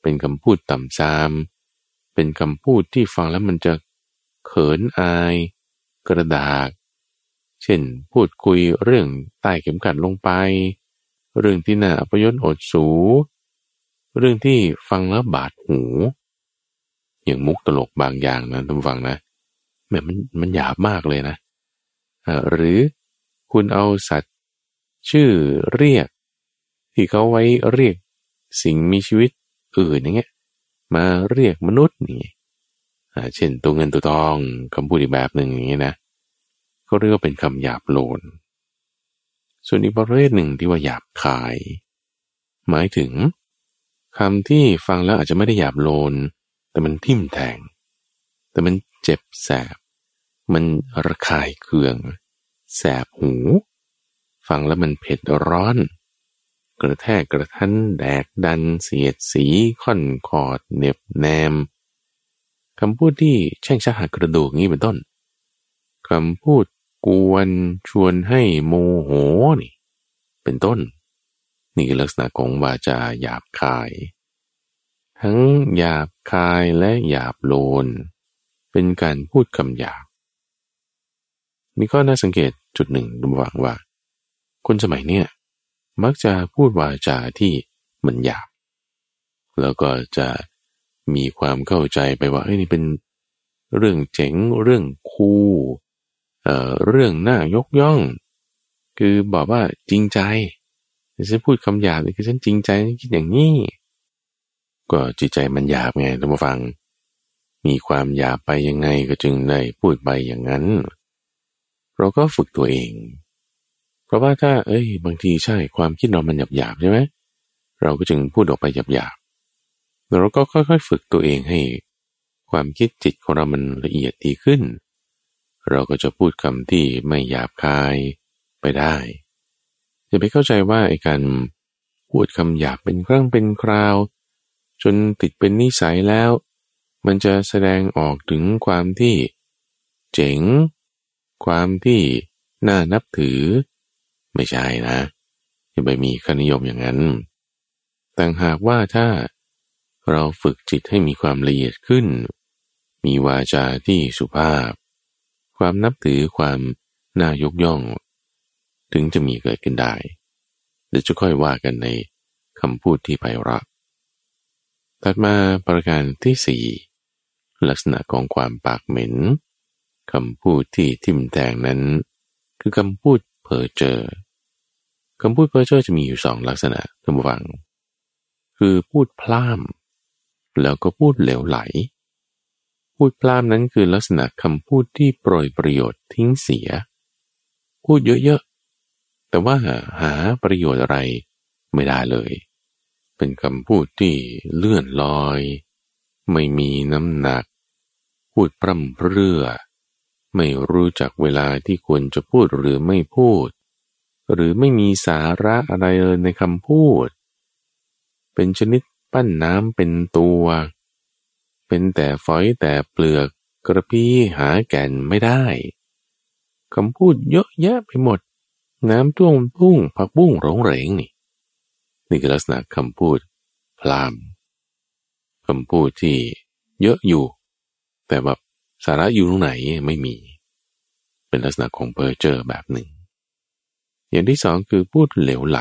[SPEAKER 1] เป็นคำพูดต่ำซาม เป็นคำพูดที่ฟังแล้วมันจะเขินอาย กระดาก เช่นพูดคุยเรื่องใต้เข็มขัดลงไป เรื่องที่น่าอัปยศอดสู เรื่องที่ฟังแล้วบาดหู อย่างมุกตลกบางอย่างนะท่านฟังนะแม่มันมันหยาบมากเลยนะหรือคุณเอาสัตว์ ชื่อเรียก ที่เขาไว้เรียกสิ่งมีชีวิตอื่นอย่างเงี้ยมาเรียกมนุษย์นี่เช่นตัวเงินตัวทองคำพูดอีกแบบหนึ่งอย่างเงี้ยนะ เขาเรียกว่าเป็นคำหยาบโลน ส่วนอีกประเภทหนึ่งที่ว่าหยาบคาย หมายถึงคำที่ฟังแล้วอาจจะไม่ได้หยาบโลน แต่มันทิ่มแทง แต่มันเจ็บแสบ มันระคายเคือง แสบหู ฟังแล้วมันเผ็ดร้อน กระแทกกระทันแดกดันเสียดสีค่อนคอดเน็บแนมคำพูดที่แช่งชักหักกระดูกนี้เป็นต้นคำพูด กวนชวนให้โมโหนี่ เป็นต้น นี่ลักษณะของวาจาหยาบคาย ทั้งหยาบคายและหยาบโลน เป็นการพูดคำหยาบมีข้อน่าสังเกตจุดหนึ่งระหว่างว่า คนสมัยเนี้ยมักจะพูดวาจาที่มันหยาบ แล้วก็จะมีความเข้าใจไปว่าเฮ้ยนี่เป็นเรื่องเจ๋งเรื่องคูล เเรื่องน่ายกย่อง คือบอกว่าจริงใจฉันพูดคำหยาบเลยคือฉันจริงใจคิดอย่างนี้ ก็จิตใจมันหยาบไงท่านผู้ฟัง มีความหยาบไปยังไงก็จึงได้พูดไปอย่างนั้น เราก็ฝึกตัวเอง เพราะว่าถ้า เอ้ย บางทีใช่ความคิดเรามันหยาบหยาบใช่ไหมเราก็จึงพูดออกไปหยาบหยาบเราก็ค่อยๆ ฝึกตัวเองให้ ความคิดจิตของเรามันละเอียดดีขึ้น เราก็จะพูดคำที่ไม่หยาบคายไปได้ อย่าไปเข้าใจว่าไอ้การพูดคำหยาบเป็นครั้งเป็นคราว จนติดเป็นนิสัยแล้ว มันจะแสดงออกถึงความที่เจ๋ง ความที่น่านับถือ ไม่ใช่นะอย่าไปมีคานิยมอย่างนั้น แต่หากว่าถ้าเราฝึกจิตให้มีความละเอียดขึ้น มีวาจาที่สุภาพ ความนับถือความน่ายกย่อง ถึงจะมีเกิดขึ้นได้เดี๋ยวจะค่อยว่ากันในคำพูดที่ไพเราะตัดมาประการที่สี่ลักษณะของความปากเหม็นคำพูดที่ทิมแทงนั้น คือคำพูดเพ้อเจอคำพูดเพ้อเจอจะมีอยู่สองลักษณะท่านผู้ฟัง คือพูดพล่ามแล้วก็พูดเหลวไหล พูดพลามนั้นคือลักษณะคำพูดที่โปรยประโยชน์ทิ้งเสีย พูดเยอะๆ แต่ว่าหาประโยชน์อะไรไม่ได้เลย เป็นคำพูดที่เลื่อนลอย ไม่มีน้ำหนัก พูดพร่ำเพรื่อ ไม่รู้จักเวลาที่ควรจะพูดหรือไม่พูด หรือไม่มีสาระอะไรเลยในคำพูด เป็นชนิดปั้นน้ำเป็นตัวเป็นแต่ฝอยแต่เปลือกกระพี้หาแก่นไม่ได้คำพูดเยอะแยะไปหมด น้ำท่วมพุ่งผักบุ้งร้องเหรงนี่ นี่คือลักษณะคำพูดพลามคำพูดที่เยอะอยู่ แต่แบบสาระอยู่ตรงไหนไม่มี เป็นลักษณะของเพอเจอแบบหนึ่ง อย่างที่สองคือพูดเหลวไหล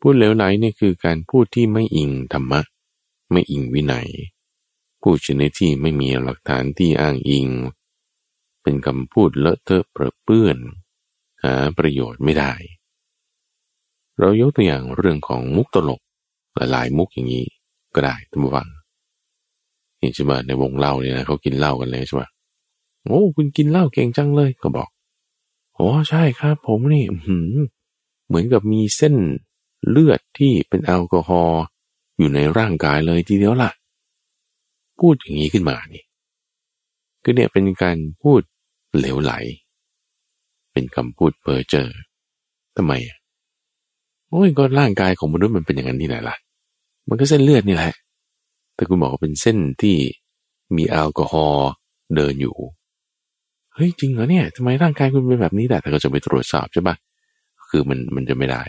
[SPEAKER 1] พูดเหลวไหลนี่คือการพูดที่ไม่อิงธรรมะ ไม่อิงวินัยพูดชนิดที่ไม่มีหลักฐานที่อ้างอิง เป็นคำพูดเลอะเทอะเปรอะเปื้อน หาประโยชน์ไม่ได้ เรายกตัวอย่างเรื่องของมุกตลกหลายๆมุกอย่างนี้ก็ได้ตั้งวังเห็นใช่ไหมในวงเล่าเนี่ยนะเขากินเหล้ากันเลยใช่ไหมโอ้คุณกินเหล้าเก่งจังเลยก็บอกโอ้ใช่ครับ ผมนี่เหมือนกับมีเส้นเลือดที่เป็นแอลกอฮอล์ อยู่ในร่างกายเลยทีเดียวล่ะ พูดอย่างนี้ขึ้นมานี่ก็เนี่ยเป็นการพูดเหลวไหล เป็นคำพูดเพ้อเจอทำไมโอ้ยก็ร่างกายของมนุษย์มันเป็นอย่างนั้นที่ไหนล่ะ มันก็เส้นเลือดนี่แหละ แต่คุณบอกว่าเป็นเส้นที่มีแอลกอฮอล์เดินอยู่ เฮ้ยจริงเหรอเนี่ยทำไมร่างกายคุณเป็นแบบนี้แต่ถ้าเราจะไปตรวจสอบใช่ปะคือมันมันจะไม่ได้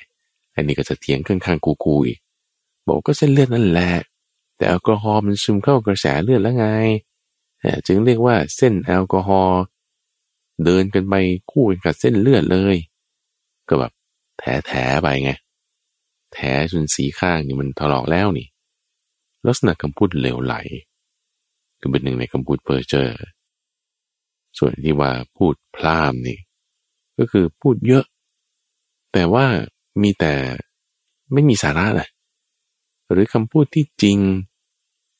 [SPEAKER 1] อันนี้ก็จะเถียงข้างๆกูๆอีก บอกก็เส้นเลือดนั่นแหละ แต่แอลกอฮอล์มันซึมเข้ากระแสเลือดแล้วไง จึงเรียกว่าเส้นแอลกอฮอล์เดินกันไปคู่กันกับเส้นเลือดเลย ก็แบบแถแถไปไง แถจนสีข้างนี่มันถลอกแล้วนี่ ลักษณะคำพูดเหลวไหล ก็เป็นหนึ่งในคำพูดเพอเจอส่วนที่ว่าพูดพลามนี่ ก็คือพูดเยอะ แต่ว่ามีแต่ไม่มีสาระนะ หรือคำพูดที่จริง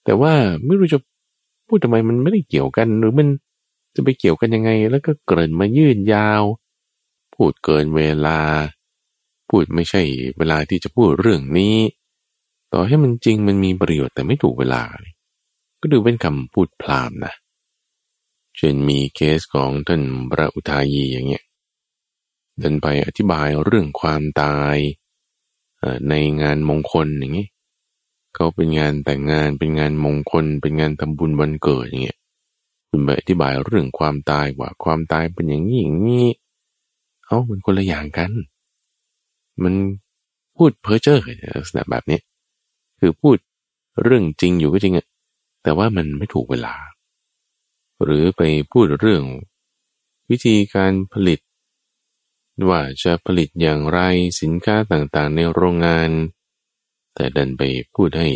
[SPEAKER 1] แต่ว่าไม่รู้จะพูดทำไมมันไม่ได้เกี่ยวกัน หรือมันจะไปเกี่ยวกันยังไง แล้วก็เกินมายืดยาว พูดเกินเวลา พูดไม่ใช่เวลาที่จะพูดเรื่องนี้ ต่อให้มันจริงมันมีประโยชน์แต่ไม่ถูกเวลา ก็ดูเป็นคำพูดพรามนะเช่นมีเคสของท่านพระอุทายีอย่างเงี้ยเดินไปอธิบายเรื่องความตายในงานมงคลอย่างนี้ เขาเป็นงานแต่งงานเป็นงานมงคล เป็นงานทำบุญวันเกิดอย่างเงี้ยคุณไปอธิบายเรื่องความตายว่าความตายเป็นอย่างนี้อย่างนี้เอ้ามันคนละอย่างกัน มันพูดเพ้อเจ้อลักษณะแบบนี้คือพูดเรื่องจริงอยู่ก็จริงอะแต่ว่ามันไม่ถูกเวลา หรือไปพูดเรื่อง วิธีการผลิต ว่าจะผลิตอย่างไรสินค้าต่างๆ ในโรงงาน แต่ดันไปพูดให้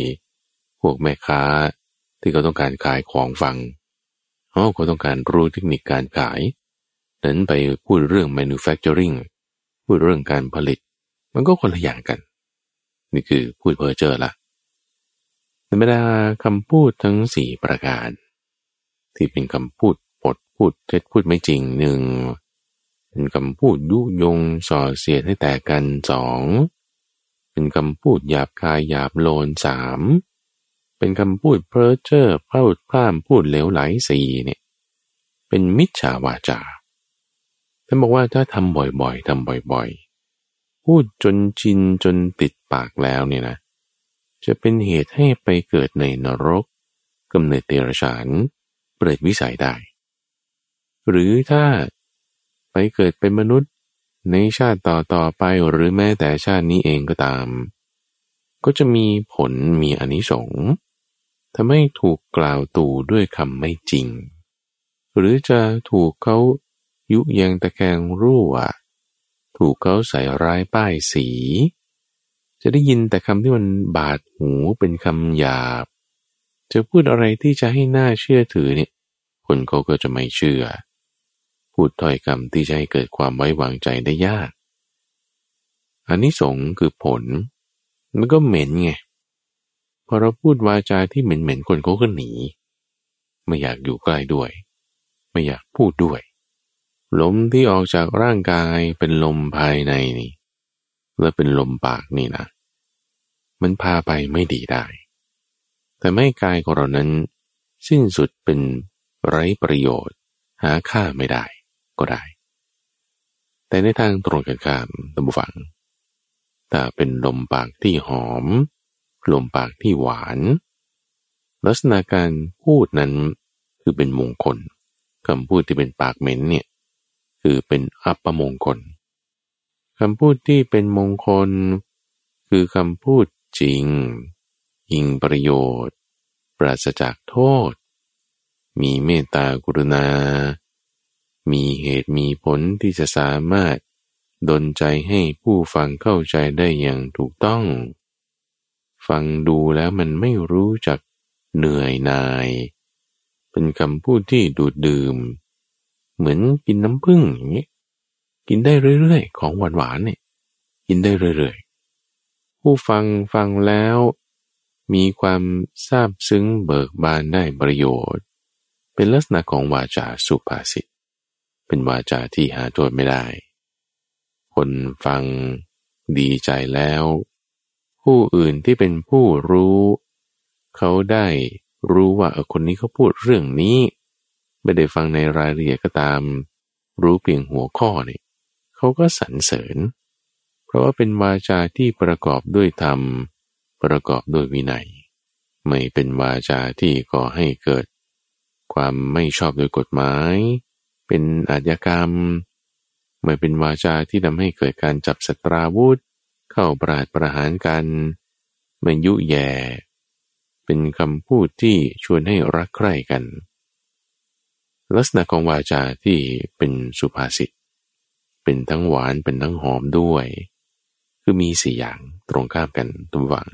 [SPEAKER 1] พวกแม่ค้า ที่เขาต้องการขายของฟังเขาเขาต้องการรู้เทคนิคการขายดันไปพูดเรื่อง manufacturing พูดเรื่องการผลิต มันก็คนละอย่างกัน นี่คือพูดเพ้อเจ้อละธรรมดาคำพูดทั้งสี่ประการ ที่เป็นคำพูดปดพูดเท็จพูดไม่จริงหนึ่งเป็นคำพูดยุยงส่อเสียดให้แตกกันสอง เป็นคำพูดหยาบคายหยาบโลนสามเป็นคำพูดเพ้อเจ้อเพ้าพร่ามพูดเหลวไหลสี่เนี่ยเป็นมิจฉาวาจาท่านบอกว่าถ้าทำบ่อยๆทำบ่อยๆ พูดจนชินจนติดปากแล้วเนี่ยนะ จะเป็นเหตุให้ไปเกิดในนรกกำเนิดเตรฉานเปรตวิสัยได้ หรือถ้าไปเกิดเป็นมนุษย์ ในชาติต่อต่อไปหรือแม้แต่ชาตินี้เองก็ตาม ก็จะมีผลมีอนิสงส์ทำให้ถูกกล่าวตู่ด้วยคำไม่จริง หรือจะถูกเขายุยงตะแคงรั่ว ถูกเขาใส่ร้ายป้ายสี จะได้ยินแต่คำที่มันบาดหูเป็นคำหยาบ จะพูดอะไรที่จะให้หน่าเชื่อถือเนี่ย คนเขาก็จะไม่เชื่อ พูดถ้อยคำที่จะให้เกิดความไว้วางใจได้ยาก อันนี้สงคือผล มันก็เหม็นไง พอเราพูดวาจาที่เหม็นเหม็นคนเขาก็หนี ไม่อยากอยู่ใกล้ด้วย ไม่อยากพูดด้วย ลมที่ออกจากร่างกายเป็นลมภายในนี่ และเป็นลมปากนี่นะ มันพาไปไม่ดีได้ แต่ไม่กายของเรานั้น สิ้นสุดเป็นไร้ประโยชน์หาค่าไม่ได้ ก็ได้ แต่ในทางตรงกันข้ามตัมบูฟัง ถ้าเป็นลมปากที่หอม ลมปากที่หวาน ลักษณะการพูดนั้นคือเป็นมงคลคำพูดที่เป็นปากเหม็นเนี่ยคือเป็นอัปมงคลคำพูดที่เป็นมงคล คือคำพูดจริง ยิงประโยชน์ ปราศจากโทษ มีเมตตากรุณา มีเหตุมีผลที่จะสามารถดลใจให้ผู้ฟังเข้าใจได้อย่างถูกต้อง ฟังดูแล้วมันไม่รู้จักเหนื่อยนาย เป็นคำพูดที่ดูดดื่ม เหมือนกินน้ำผึ้งอย่างนี้กินได้เรื่อยๆ ของหวานๆเนี่ยกินได้เรื่อยๆ ผู้ฟังฟังแล้ว มีความซาบซึ้งเบิกบานได้ประโยชน์ เป็นลักษณะของวาจาสุภาษิต เป็นวาจาที่หาโทษไม่ได้ คนฟังดีใจแล้ว ผู้อื่นที่เป็นผู้รู้ เขาได้รู้ว่าคนนี้เขาพูดเรื่องนี้ ไม่ได้ฟังในรายละเอียดก็ตาม รู้เพียงหัวข้อเนี่ยเขาก็สรรเสริญ เพราะว่าเป็นวาจาที่ประกอบด้วยธรรม ประกอบด้วยวินัย ไม่เป็นวาจาที่ก่อให้เกิด ความไม่ชอบโดยกฎหมาย เป็นอาชญากรรมไม่เป็นวาจาที่ทำให้เกิดการจับสตราวุธ เข้าปราดประหารกันไม่ยุแย่ เป็นคำพูดที่ชวนให้รักใคร่กัน ลักษณะของวาจาที่เป็นสุภาษิต เป็นทั้งหวานเป็นทั้งหอมด้วย คือมีสี่อย่างตรงข้ามกันตุหวัง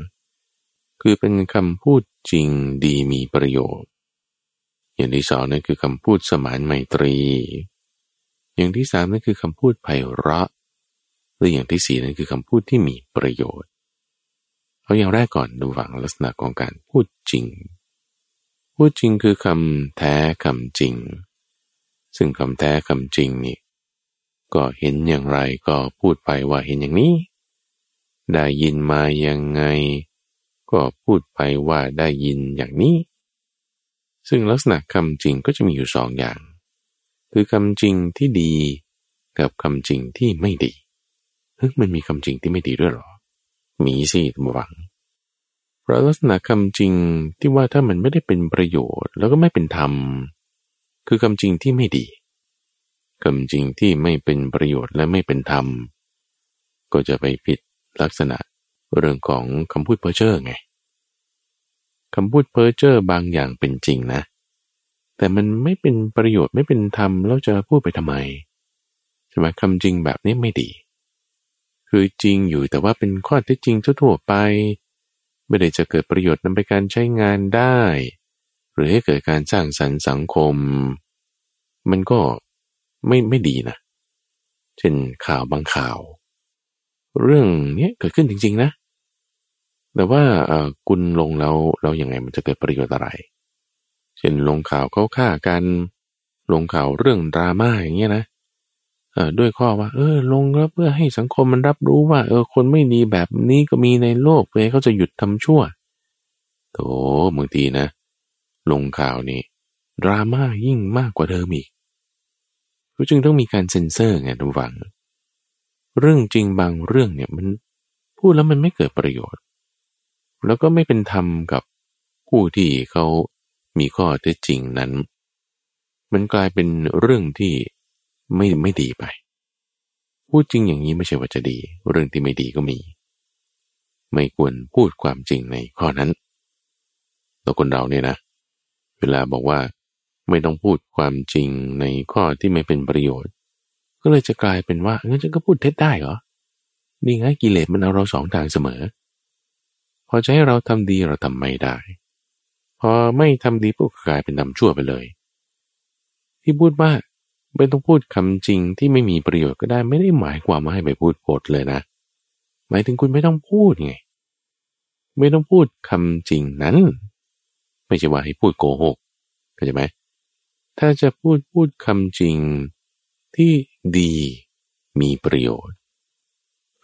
[SPEAKER 1] คือเป็นคำพูดจริงดีมีประโยชน์ อย่างที่สองนั่นคือคำพูดสมานไมตรี อย่างที่สามนั่นคือคำพูดไพเราะหรืออย่างที่สี่นั่นคือคำพูดที่มีประโยชน์ เอาอย่างแรกก่อนดูฝังลักษณะของการพูดจริง พูดจริงคือคำแท้คำจริง ซึ่งคำแท้คำจริงนี่ก็เห็นอย่างไรก็พูดไปว่าเห็นอย่างนี้ ได้ยินมายังไง ก็พูดไปว่าได้ยินอย่างนี้ ซึ่งลักษณะคำจริงก็จะมีอยู่สองอย่าง คือคำจริงที่ดีกับคำจริงที่ไม่ดีเฮ้ยมันมีคำจริงที่ไม่ดีด้วยหรอ มีสิทุกฝัง เพราะลักษณะคำจริงที่ว่าถ้ามันไม่ได้เป็นประโยชน์ แล้วก็ไม่เป็นธรรม คือคำจริงที่ไม่ดีคำจริงที่ไม่เป็นประโยชน์และไม่เป็นธรรม ก็จะไปผิดลักษณะเรื่องของคำพูดเพ้อเจ้อไง คำพูดเพ้อเจ้อบางอย่างเป็นจริงนะ แต่มันไม่เป็นประโยชน์ไม่เป็นธรรมแล้วจะพูดไปทำไมใช่ไหมคำจริงแบบนี้ไม่ดี คือจริงอยู่แต่ว่าเป็นข้อเท็จจริงทั่วไป ไม่ได้จะเกิดประโยชน์นำไปการใช้งานได้ หรือให้เกิดการสร้างสรรค์สังคม มันก็ไม่ไม่ดีนะเช่นข่าวบางข่าว เรื่องนี้เกิดขึ้นจริง ๆ นะ แต่ว่าคุณลงแล้วเราอย่างไงมันจะเกิดประโยชน์อะไร เช่นลงข่าวเขาฆ่ากัน ลงข่าวเรื่องดราม่าอย่างเงี้ยนะเออด้วยข้อว่า เออ ลงแล้วเพื่อให้สังคมมันรับรู้ว่า เออ คนไม่ดีแบบนี้ก็มีในโลกเพื่อเขาจะหยุดทำชั่วโถบางทีนะ ลงข่าวนี้ดราม่ายิ่งมากกว่าเดิมอีกก็จึงต้องมีการเซ็นเซอร์ไงทุกฝัง เรื่องจริงบางเรื่องเนี่ยมันพูดแล้วมันไม่เกิดประโยชน์ แล้วก็ไม่เป็นธรรมกับผู้ที่เขามีข้อเท็จจริงนั้น มันกลายเป็นเรื่องที่ไม่ไม่ดีไป พูดจริงอย่างนี้ไม่ใช่ว่าจะดี เรื่องที่ไม่ดีก็มี ไม่ควรพูดความจริงในข้อนั้นตัวคนเราเนี่ยนะ เวลาบอกว่าไม่ต้องพูดความจริงในข้อที่ไม่เป็นประโยชน์ ก็เลยจะกลายเป็นว่างั้นฉันก็พูดเท็จได้เหรอนี่ไงกิเลสมันเอาเราสองทางเสมอ อจะให้เราทำดีเราทำไม่ได้ พอไม่ทำดีปุ๊บกลายเป็นทำชั่วไปเลย ที่พูดว่าไม่ต้องพูดคำจริงที่ไม่มีประโยชน์ก็ได้ไม่ได้หมายความว่าให้ไปพูดโกดเลยนะ หมายถึงคุณไม่ต้องพูดไง ไม่ต้องพูดคำจริงนั้น ไม่ใช่ว่าให้พูดโกหกเข้าใจไหมถ้าจะพูดพูดคำจริงที่ดีมีประโยชน์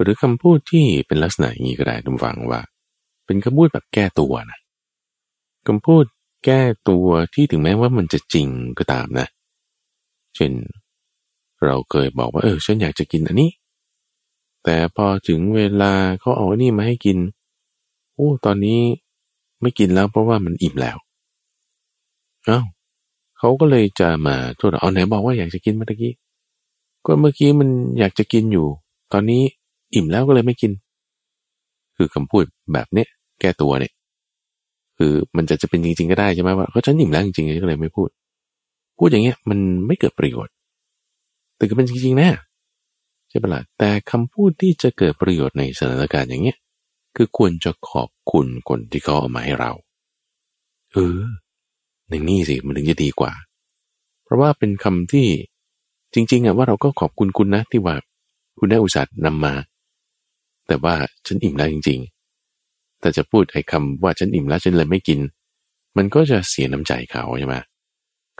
[SPEAKER 1] หรือคำพูดที่เป็นลักษณะอย่างนี้ก็ได้ทุกฝังว่า เป็นคำพูดแบบแก้ตัวนะคำพูดแก้ตัวที่ถึงแม้ว่ามันจะจริงก็ตามนะ เช่น เราเคยบอกว่าเออฉันอยากจะกินอันนี้ แต่พอถึงเวลาเขาเอาอันนี้มาให้กินโอ้ตอนนี้ไม่กินแล้วเพราะว่ามันอิ่มแล้วเอา้าเขาก็เลยจะมาโทษเอาไหนบอกว่าอยากจะกินเมื่อกี้ก็เมื่อกี้มันอยากจะกินอยู่ ตอนนี้อิ่มแล้วก็เลยไม่กิน คือคำพูดแบบเนี้ย แก้ตัวเนี่ย คือมันจะจะเป็นจริง ๆ ก็ได้ใช่ไหมว่าเขาฉันอิ่มแล้วจริงๆก็เลยไม่พูด พูดอย่างเงี้ย มันไม่เกิดประโยชน์ แต่ก็เป็นจริงๆนะใช่ปะละ่ะแต่คำพูดที่จะเกิดประโยชน์ในสถานการณ์อย่างเงี้ยคือควรจะขอบคุณคนที่เขาเอามาให้เรา เออในนี่สิมันถึงจะดีกว่า เพราะว่าเป็นคำที่จริง ๆอะว่าเราก็ขอบคุณคุณนะที่ว่าคุณได้อุตส่าห์นำมา แต่ว่าฉันอิ่มแล้วจริงๆ แต่จะพูดไอ้คำว่าฉันอิ่มแล้วฉันเลยไม่กิน มันก็จะเสียน้ำใจเขาใช่ไหม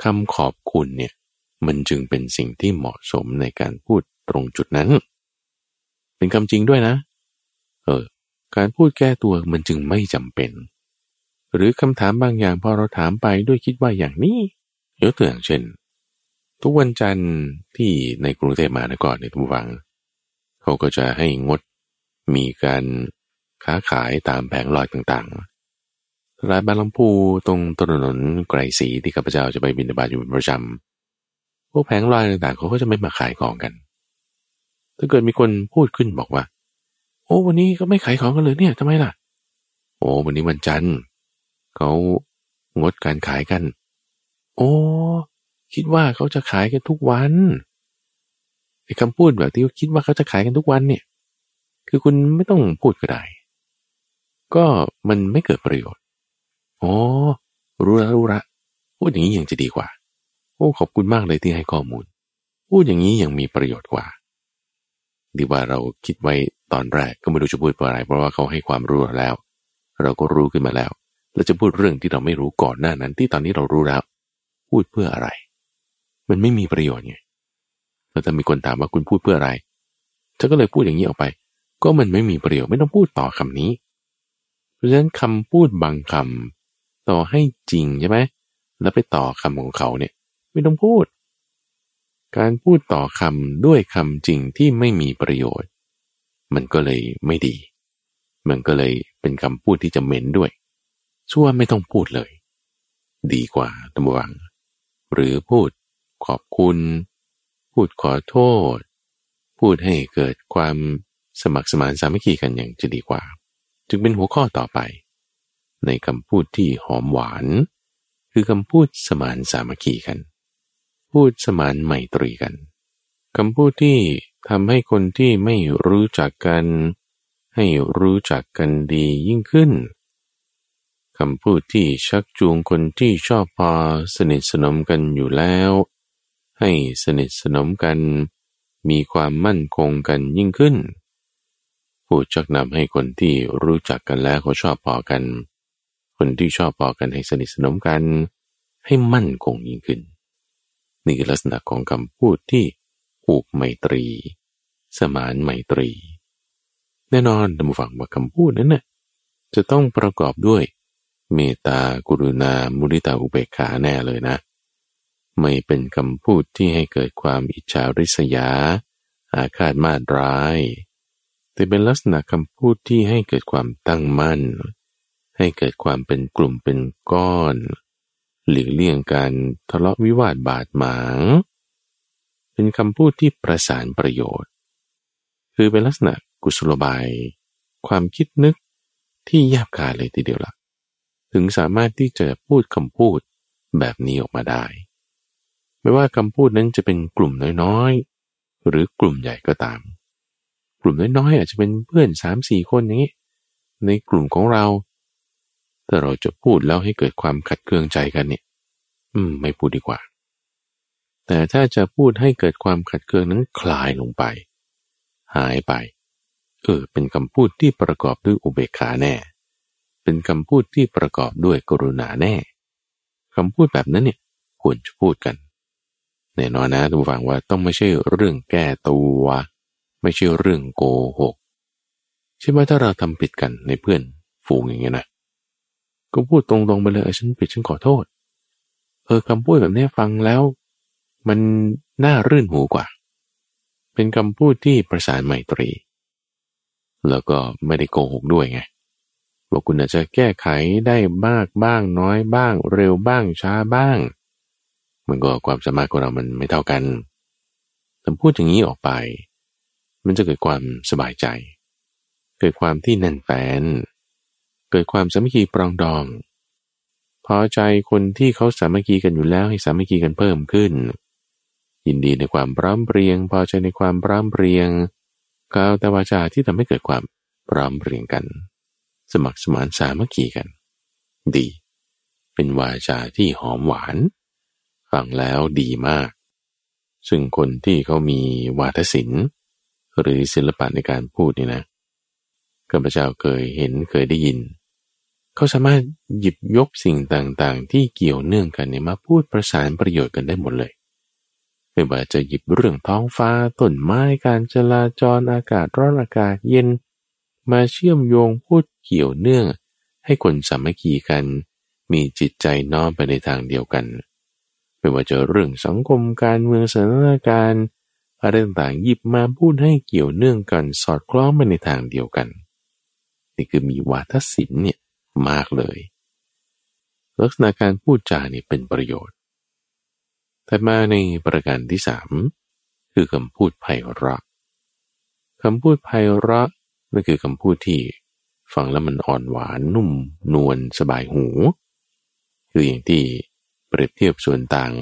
[SPEAKER 1] คำขอบคุณเนี่ยมันจึงเป็นสิ่งที่เหมาะสมในการพูดตรงจุดนั้น เป็นคำจริงด้วยนะ เออ การพูดแก้ตัวมันจึงไม่จำเป็น หรือคำถามบางอย่างพอเราถามไปด้วยคิดว่าอย่างนี้ยกตัวอย่างเช่น ทุกวันจันทร์ที่ในกรุงเทพมหานครในทุกวัง เขาก็จะให้งดมีการ ค้าขายตามแผงลอยต่างๆร้านบางลำพูตรงถนนไกรศรีที่ข้าพเจ้าจะไปบินบาตอยู่เป็นประจำพวกแผงลอยต่างๆเขาก็จะไม่มาขายของกัน ถ้าเกิดมีคนพูดขึ้นบอกว่า โอ้วันนี้ก็ไม่ขายของกันเลยเนี่ยทำไมล่ะ โอ้วันนี้วันจันทร์เขางดการขายกัน โอ้คิดว่าเขาจะขายกันทุกวันไอ้คำพูดแบบที่คิดว่าเขาจะขายกันทุกวันเนี่ย คือคุณไม่ต้องพูดก็ได้ ก็มันไม่เกิดประโยชน์ อ๋อ รู้ละรู้ละพูดอย่างนี้ยังจะดีกว่า โอ้ ขอบคุณมากเลยที่ให้ข้อมูล พูดอย่างนี้ยังมีประโยชน์กว่า ดีว่าเราคิดไว้ตอนแรกก็ไม่รู้จะพูดอะไร เพราะว่าเขาให้ความรู้แล้ว เราก็รู้ขึ้นมาแล้ว เราจะพูดเรื่องที่เราไม่รู้ก่อนหน้านั้นที่ตอนนี้เรารู้แล้ว พูดเพื่ออะไร มันไม่มีประโยชน์ไงแล้วถ้ามีคนถามว่าคุณพูดเพื่ออะไรเธอก็เลยพูดอย่างนี้ออกไป ก็มันไม่มีประโยชน์ไม่ต้องพูดต่อคำนี้ เพราะฉะนั้นคำพูดบางคำต่อให้จริงใช่ไหมแล้วไปต่อคำของเขาเนี่ยไม่ต้องพูด การพูดต่อคำด้วยคำจริงที่ไม่มีประโยชน์ มันก็เลยไม่ดี มันก็เลยเป็นคำพูดที่จะเหม็นด้วยชั่วไม่ต้องพูดเลย ดีกว่าตัมวัง หรือพูดขอบคุณ พูดขอโทษ พูดให้เกิดความสมัครสมานสามัคคีกันอย่างจะดีกว่า จึงเป็นหัวข้อต่อไป ในคำพูดที่หอมหวาน คือคำพูดสมานสามัคคีกัน พูดสมานไมตรีกันคำพูดที่ทำให้คนที่ไม่รู้จักกัน ให้รู้จักกันดียิ่งขึ้นคำพูดที่ชักจูงคนที่ชอบพอสนิทสนมกันอยู่แล้ว ให้สนิทสนมกัน มีความมั่นคงกันยิ่งขึ้น พูดชักนำให้คนที่รู้จักกันแล้วเขาชอบพอกัน คนที่ชอบพอกันให้สนิทสนมกัน ให้มั่นคงยิ่งขึ้น นี่คือลักษณะของคำพูดที่ผูกไมตรี สมานไมตรี แน่นอนท่านผู้ฟังว่าคำพูดนั้นนะ่ะจะต้องประกอบด้วยเมตตากรุณา มุริตาอุเบกขาแน่เลยนะ ไม่เป็นคำพูดที่ให้เกิดความอิจฉาริษยา อาฆาตมาดร้าย แต่เป็นลักษณะคำพูดที่ให้เกิดความตั้งมั่น ให้เกิดความเป็นกลุ่มเป็นก้อน หลีกเลี่ยงการทะเลาะวิวาทบาดหมาง เป็นคำพูดที่ประสานประโยชน์ คือเป็นลักษณะกุศโลบาย ความคิดนึกที่แยบคายเลยทีเดียวละ่ะ ถึงสามารถที่จะพูดคำพูดแบบนี้ออกมาได้ ไม่ว่าคำพูดนั้นจะเป็นกลุ่มน้อยๆ หรือกลุ่มใหญ่ก็ตาม กลุ่มน้อยๆอาจจะเป็นเพื่อนสามสี่คนอย่างนี้ในกลุ่มของเราถ้าเราจะพูดแล้วให้เกิดความขัดเคืองใจกันเนี่ย อืม ไม่พูดดีกว่า แต่ถ้าจะพูดให้เกิดความขัดเคืองนั้นคลายลงไป หายไป เออ เป็นคำพูดที่ประกอบด้วยอุเบกขาแน่ เป็นคำพูดที่ประกอบด้วยกรุณาแน่คำพูดแบบนั้นเนี่ย ควรจะพูดกันแน่นอนนะทุกฝังว่าต้องไม่ใช่เรื่องแก้ตัว ไม่ใช่เรื่องโกหกใช่ไหมถ้าเราทำผิดกันในเพื่อนฝูงอย่างเงี้ยนะก็พูดตรงๆไปเลยฉันผิดฉันขอโทษเออคำพูดแบบนี้ฟังแล้ว มันน่ารื่นหูกว่า เป็นคำพูดที่ประสานไมตรี แล้วก็ไม่ได้โกหกด้วยไงว่าคุณอาจจะแก้ไขได้มากบ้างน้อยบ้าง เร็วบ้างช้าบ้าง มันก็ความสามารถของเรามันไม่เท่ากันแต่พูดอย่างนี้ออกไป มันจะเกิดความสบายใจ เกิดความที่แน่นแฟน เกิดความสามัคคีปรองดอง พอใจคนที่เขาสามัคคีกันอยู่แล้วให้สามัคคีกันเพิ่มขึ้น ยินดีในความพร้อมเพรียง พอใจในความพร้อมเพรียงกล่าวแต่วาจาที่ทำให้เกิดความพร้อมเพรียงกัน สมัครสมานสามัคคีกัน ดี เป็นวาจาที่หอมหวานฟังแล้วดีมาก ซึ่งคนที่เขามีวาทศิลป์ หรือศิลปะในการพูดนี่นะข้าพเจ้าเคยเห็นเคยได้ยิน เขาสามารถหยิบยกสิ่งต่างๆ ที่เกี่ยวเนื่องกันเนี่ยมาพูดประสานประโยชน์กันได้หมดเลย ไม่ว่าจะหยิบเรื่องท้องฟ้าต้นไม้การจราจรอากาศร้อนอากาศเย็น มาเชื่อมโยงพูดเกี่ยวเนื่อง ให้คนสามัคคีกัน มีจิตใจน้อมไปในทางเดียวกัน ไม่ว่าจะเรื่องสังคมการเมืองสถานการณ์ อะไรต่างๆหยิบมาพูดให้เกี่ยวเนื่องกันสอดคล้องไปในทางเดียวกัน นี่คือมีวาทศิลป์เนี่ยมากเลย ลักษณะการพูดจาเนี่เป็นประโยชน์ แต่มาในประการที่สามคือคำพูดไพเราะคำพูดไพเราะนั่นคือคำพูดที่ฟังแล้วมันอ่อนหวานนุ่มนวลสบายหู คืออย่างที่เปรียบเทียบส่วนต่าง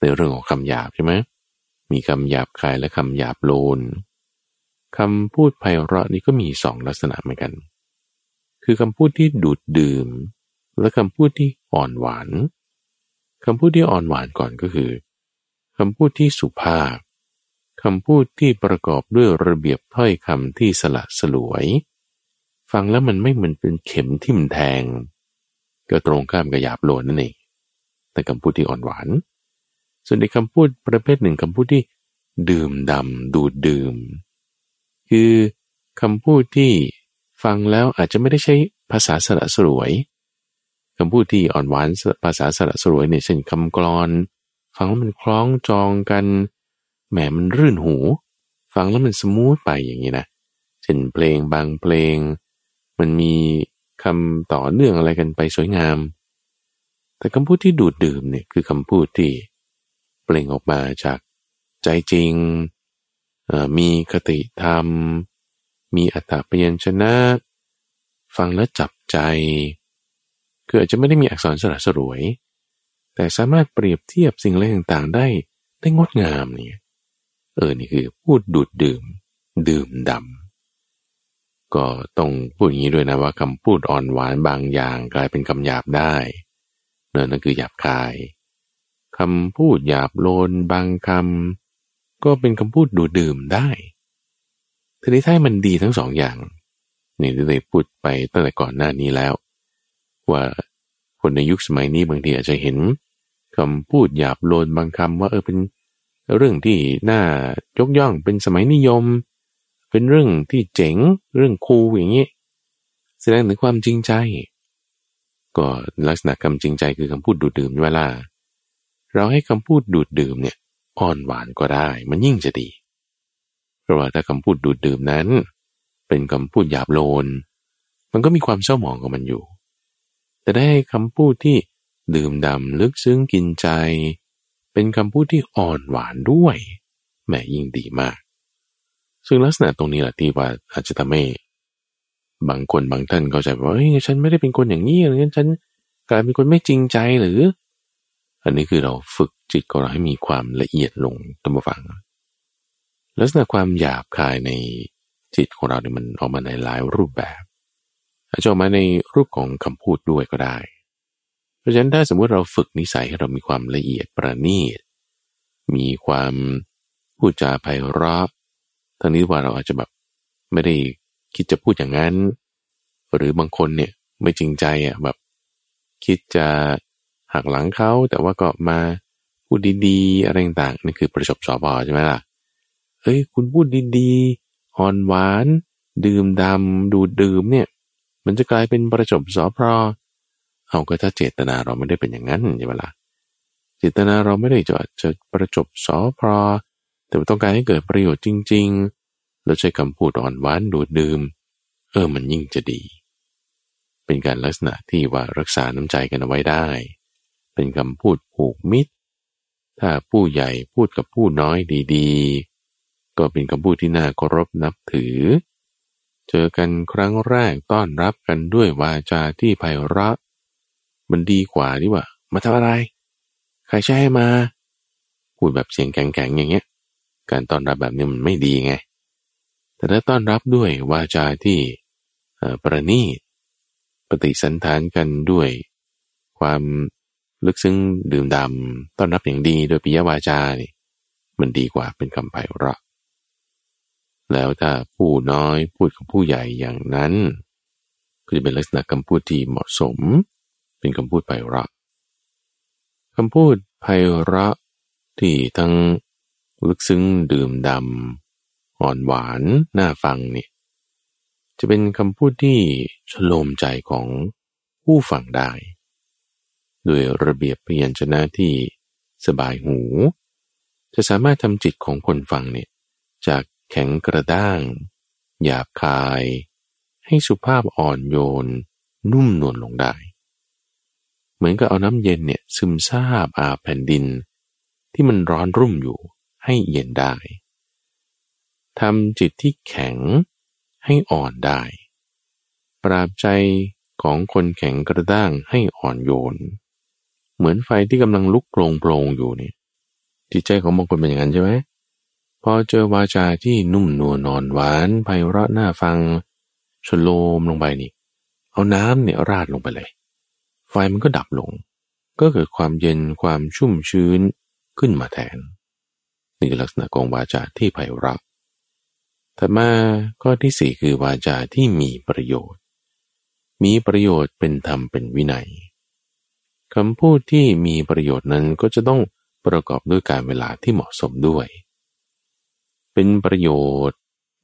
[SPEAKER 1] ในเรื่องของคำหยาบใช่ไหม มีคำหยาบคายและคำหยาบโลนคำพูดไพเราะนี่ก็มีสองลักษณะเหมือนกัน คือคำพูดที่ดูดดื่ม และคำพูดที่อ่อนหวานคำพูดที่อ่อนหวานก่อนก็คือคำพูดที่สุภาพคำพูดที่ประกอบด้วยระเบียบถ้อยคำที่สละสลวย ฟังแล้วมันไม่เหมือนเป็นเข็มทิ่มแทง ก็ตรงข้ามกับหยาบโลนนั่นเองแต่คำพูดที่อ่อนหวาน ส่วนในคำพูดประเภทหนึ่งคำพูดที่ดื่มดำดูดดื่ม คือคำพูดที่ฟังแล้วอาจจะไม่ได้ใช้ภาษาสระสรวยคำพูดที่อ่อนหวานภาษาสระสรวยเนี่ยเช่นคำกรอน ฟังแล้วมันคล้องจองกันแหมมันรื่นหู ฟังแล้วมันสมูทไปอย่างนี้นะเช่นเพลงบางเพลง มันมีคำต่อเนื่องอะไรกันไปสวยงาม แต่คำพูดที่ดูดดื่มเนี่ยคือคำพูดที่ ล่งออกมาจากใจจริง มีคติธรรม มีอัตตาปยัญชนะ ฟังแล้วจับใจ คืออาจจะไม่ได้มีอักษรสระสรวย แต่สามารถเปรียบเทียบสิ่งอะไรต่างๆ ได้ได้งดงามเนี่ยเออ นี่คือพูดดูดดื่ม ดื่มดำ ก็ต้องพูดอย่างนี้ด้วยนะว่าคำพูดอ่อนหวานบางอย่างกลายเป็นคำหยาบได้เนั่นคือหยาบคายำพูดหยาบโลนบางคำก็เป็นคำพูดดูดื่มได้ทีนี้ถ้ามันดีทั้งสองอย่างนี่ได้พูดไปตั้งแต่ก่อนหน้านี้แล้ว ว่าคนในยุคสมัยนี้บางทีอาจจะเห็นคำพูดหยาบโลนบางคำว่าเออเป็นเรื่องที่น่ายกย่องเป็นสมัยนิยม เป็นเรื่องที่เจ๋งเรื่องคูลอย่างนี้แสดงถึงความจริงใจ ก็ลักษณะคำจริงใจคือคำพูดดูดดื่มเวลา เราให้คำพูดดูดดื่มเนี่ยอ่อนหวานก็ได้ มันยิ่งจะดี เพราะว่าถ้าคำพูดดูดดื่มนั้น เป็นคำพูดหยาบโลน มันก็มีความเศร้าหมองของมันอยู่ แต่ได้คำพูดที่ดื่มดำลึกซึ้งกินใจ เป็นคำพูดที่อ่อนหวานด้วยแม่ยิ่งดีมาก ซึ่งลักษณะตรงนี้แหละที่ว่าอาจจะทำให้บางคนบางท่านเข้าใจว่าเฮ้ยฉันไม่ได้เป็นคนอย่างนี้อะไรเงี้ยฉันกลายเป็นคนไม่จริงใจหรือ อันนี้คือเราฝึกจิตของเราให้มีความละเอียดลงตั้งฟัง ลักษณะความหยาบคายในจิตของเราเนี่ยมันออกมาในหลายรูปแบบ อาจจะออกมาในรูปของคำพูดด้วยก็ได้ เพราะฉะนั้นถ้าสมมติเราฝึกนิสัยให้เรามีความละเอียดประณีต มีความพูดจาไพเราะทั้งนี้ว่าเราอาจจะแบบไม่ได้คิดจะพูดอย่างนั้น หรือบางคนเนี่ยไม่จริงใจอะแบบคิดจะ หักหลังเขาแต่ว่าก็มาพูดดีๆอะไรต่างๆนี่คือประจบสอบอใช่ไหมล่ะเฮ้ยคุณพูดดีๆอ่อนหวาน ดื่มดำดูดื่มเนี่ย มันจะกลายเป็นประจบสอพรเอาก็ถ้าเจตนาเราไม่ได้เป็นอย่างนั้นใช่ไหมล่ะเจตนาเราไม่ได้จะจะประจบสอพรแต่ต้องการให้เกิดประโยชน์จริง ๆ เราใช้คำพูดอ่อนหวานดูดดื่ม เออมันยิ่งจะดี เป็นการลักษณะที่ว่ารักษาน้ำใจกันเอาไว้ได้ เป็นคำพูดผูกมิตร ถ้าผู้ใหญ่พูดกับผู้น้อยดีๆ ก็เป็นคำพูดที่น่าเคารพนับถือ เจอกันครั้งแรกต้อนรับกันด้วยวาจาที่ไพเราะ มันดีกว่าที่ว่า มาทำอะไร ใครใช้ให้มา พูดแบบเสียงแข็งๆอย่างเงี้ย การต้อนรับแบบนี้มันไม่ดีไง แต่ถ้าต้อนรับด้วยวาจาที่ประณีตปฏิสันทานกันด้วยความ ลึกซึ้งดื่มดำต้อนรับอย่างดีโดยปิยวาจานี่มันดีกว่าเป็นคำไพเราะ แล้วถ้าผู้น้อยพูดกับผู้ใหญ่อย่างนั้นก็จะเป็นลักษณะคำพูดที่เหมาะสม เป็นคำพูดไพเราะคำพูดไพเราะที่ทั้งลึกซึ้งดื่มดำอ่อนหวานน่าฟังนี่จะเป็นคำพูดที่ชโลมใจของผู้ฟังได้ ด้วยระเบียบพยัญชนะที่สบายหู จะสามารถทำจิตของคนฟังเนี่ยจากแข็งกระด้าง หยาบคาย ให้สุภาพอ่อนโยน นุ่มนวลลงได้ เหมือนกับเอาน้ำเย็นเนี่ยซึมซาบอาแผ่นดิน ที่มันร้อนรุ่มอยู่ให้เย็นได้ทำจิตที่แข็งให้อ่อนได้ ปราบใจของคนแข็งกระด้างให้อ่อนโยน เหมือนไฟที่กำลังลุกโปร่งโปรงอยู่นี่จิตใจของบางคนเป็นอย่างนั้นใช่ไหมพอเจอวาจาที่นุ่มนวลนอนหวานไพเราะน่าฟังชโลมลงไปนี่ เอาน้ำเนี่ยราดลงไปเลย ไฟมันก็ดับลง ก็เกิดความเย็นความชุ่มชื้นขึ้นมาแทน นี่คือลักษณะของวาจาที่ไพเราะแต่มาข้อที่สี่คือวาจาที่มีประโยชน์ มีประโยชน์เป็นธรรมเป็นวินัย คำพูดที่มีประโยชน์นั้นก็จะต้องประกอบด้วยการเวลาที่เหมาะสมด้วย เป็นประโยชน์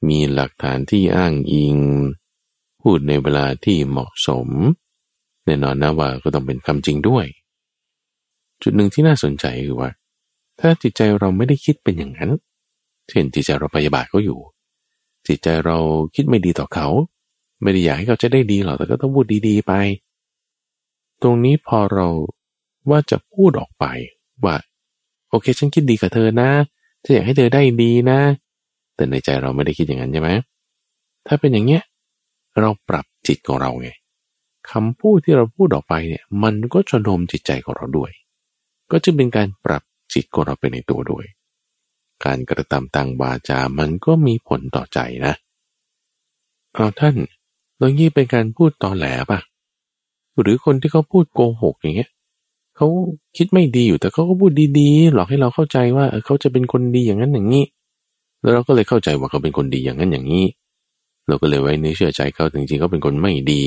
[SPEAKER 1] มีหลักฐานที่อ้างอิง พูดในเวลาที่เหมาะสม แน่นอนนะว่าก็ต้องเป็นคำจริงด้วย จุดหนึ่งที่น่าสนใจคือว่า ถ้าจิตใจเราไม่ได้คิดเป็นอย่างนั้น เช่นจิตใจเราพยาบาทเขาอยู่ จิตใจเราคิดไม่ดีต่อเขา ไม่ได้อยากให้เขาจะได้ดีหรอกแต่ก็ต้องพูดดีๆไป ตรงนี้พอเราว่าจะพูดออกไปว่า โอเค ฉันคิดดีกับเธอนะฉันอยากให้เธอได้ดีนะ แต่ในใจเราไม่ได้คิดอย่างนั้นใช่ไหมถ้าเป็นอย่างเนี้ยเราปรับจิตของเราไงคำพูดที่เราพูดออกไปเนี่ย มันก็จะโน้มจิตใจของเราด้วย ก็จะเป็นการปรับจิตของเราไปในตัวด้วย การกระทำต่างวาจา มันก็มีผลต่อใจนะ เอาท่านตรงนี้เป็นการพูดตอแหลปะ หรือคนที่เขาพูดโกหกอย่างเงี้ยเขาคิดไม่ดีอยู่แต่เขาก็พูดดีๆ หลอกให้เราเข้าใจว่าเขาจะเป็นคนดีอย่างนั้นอย่างนี้ แล้วเราก็เลยเข้าใจว่าเขาเป็นคนดีอย่างนั้นอย่างนี้ เราก็เลยไว้ในเชื่อใจเขาจริงๆเขาเป็นคนไม่ดี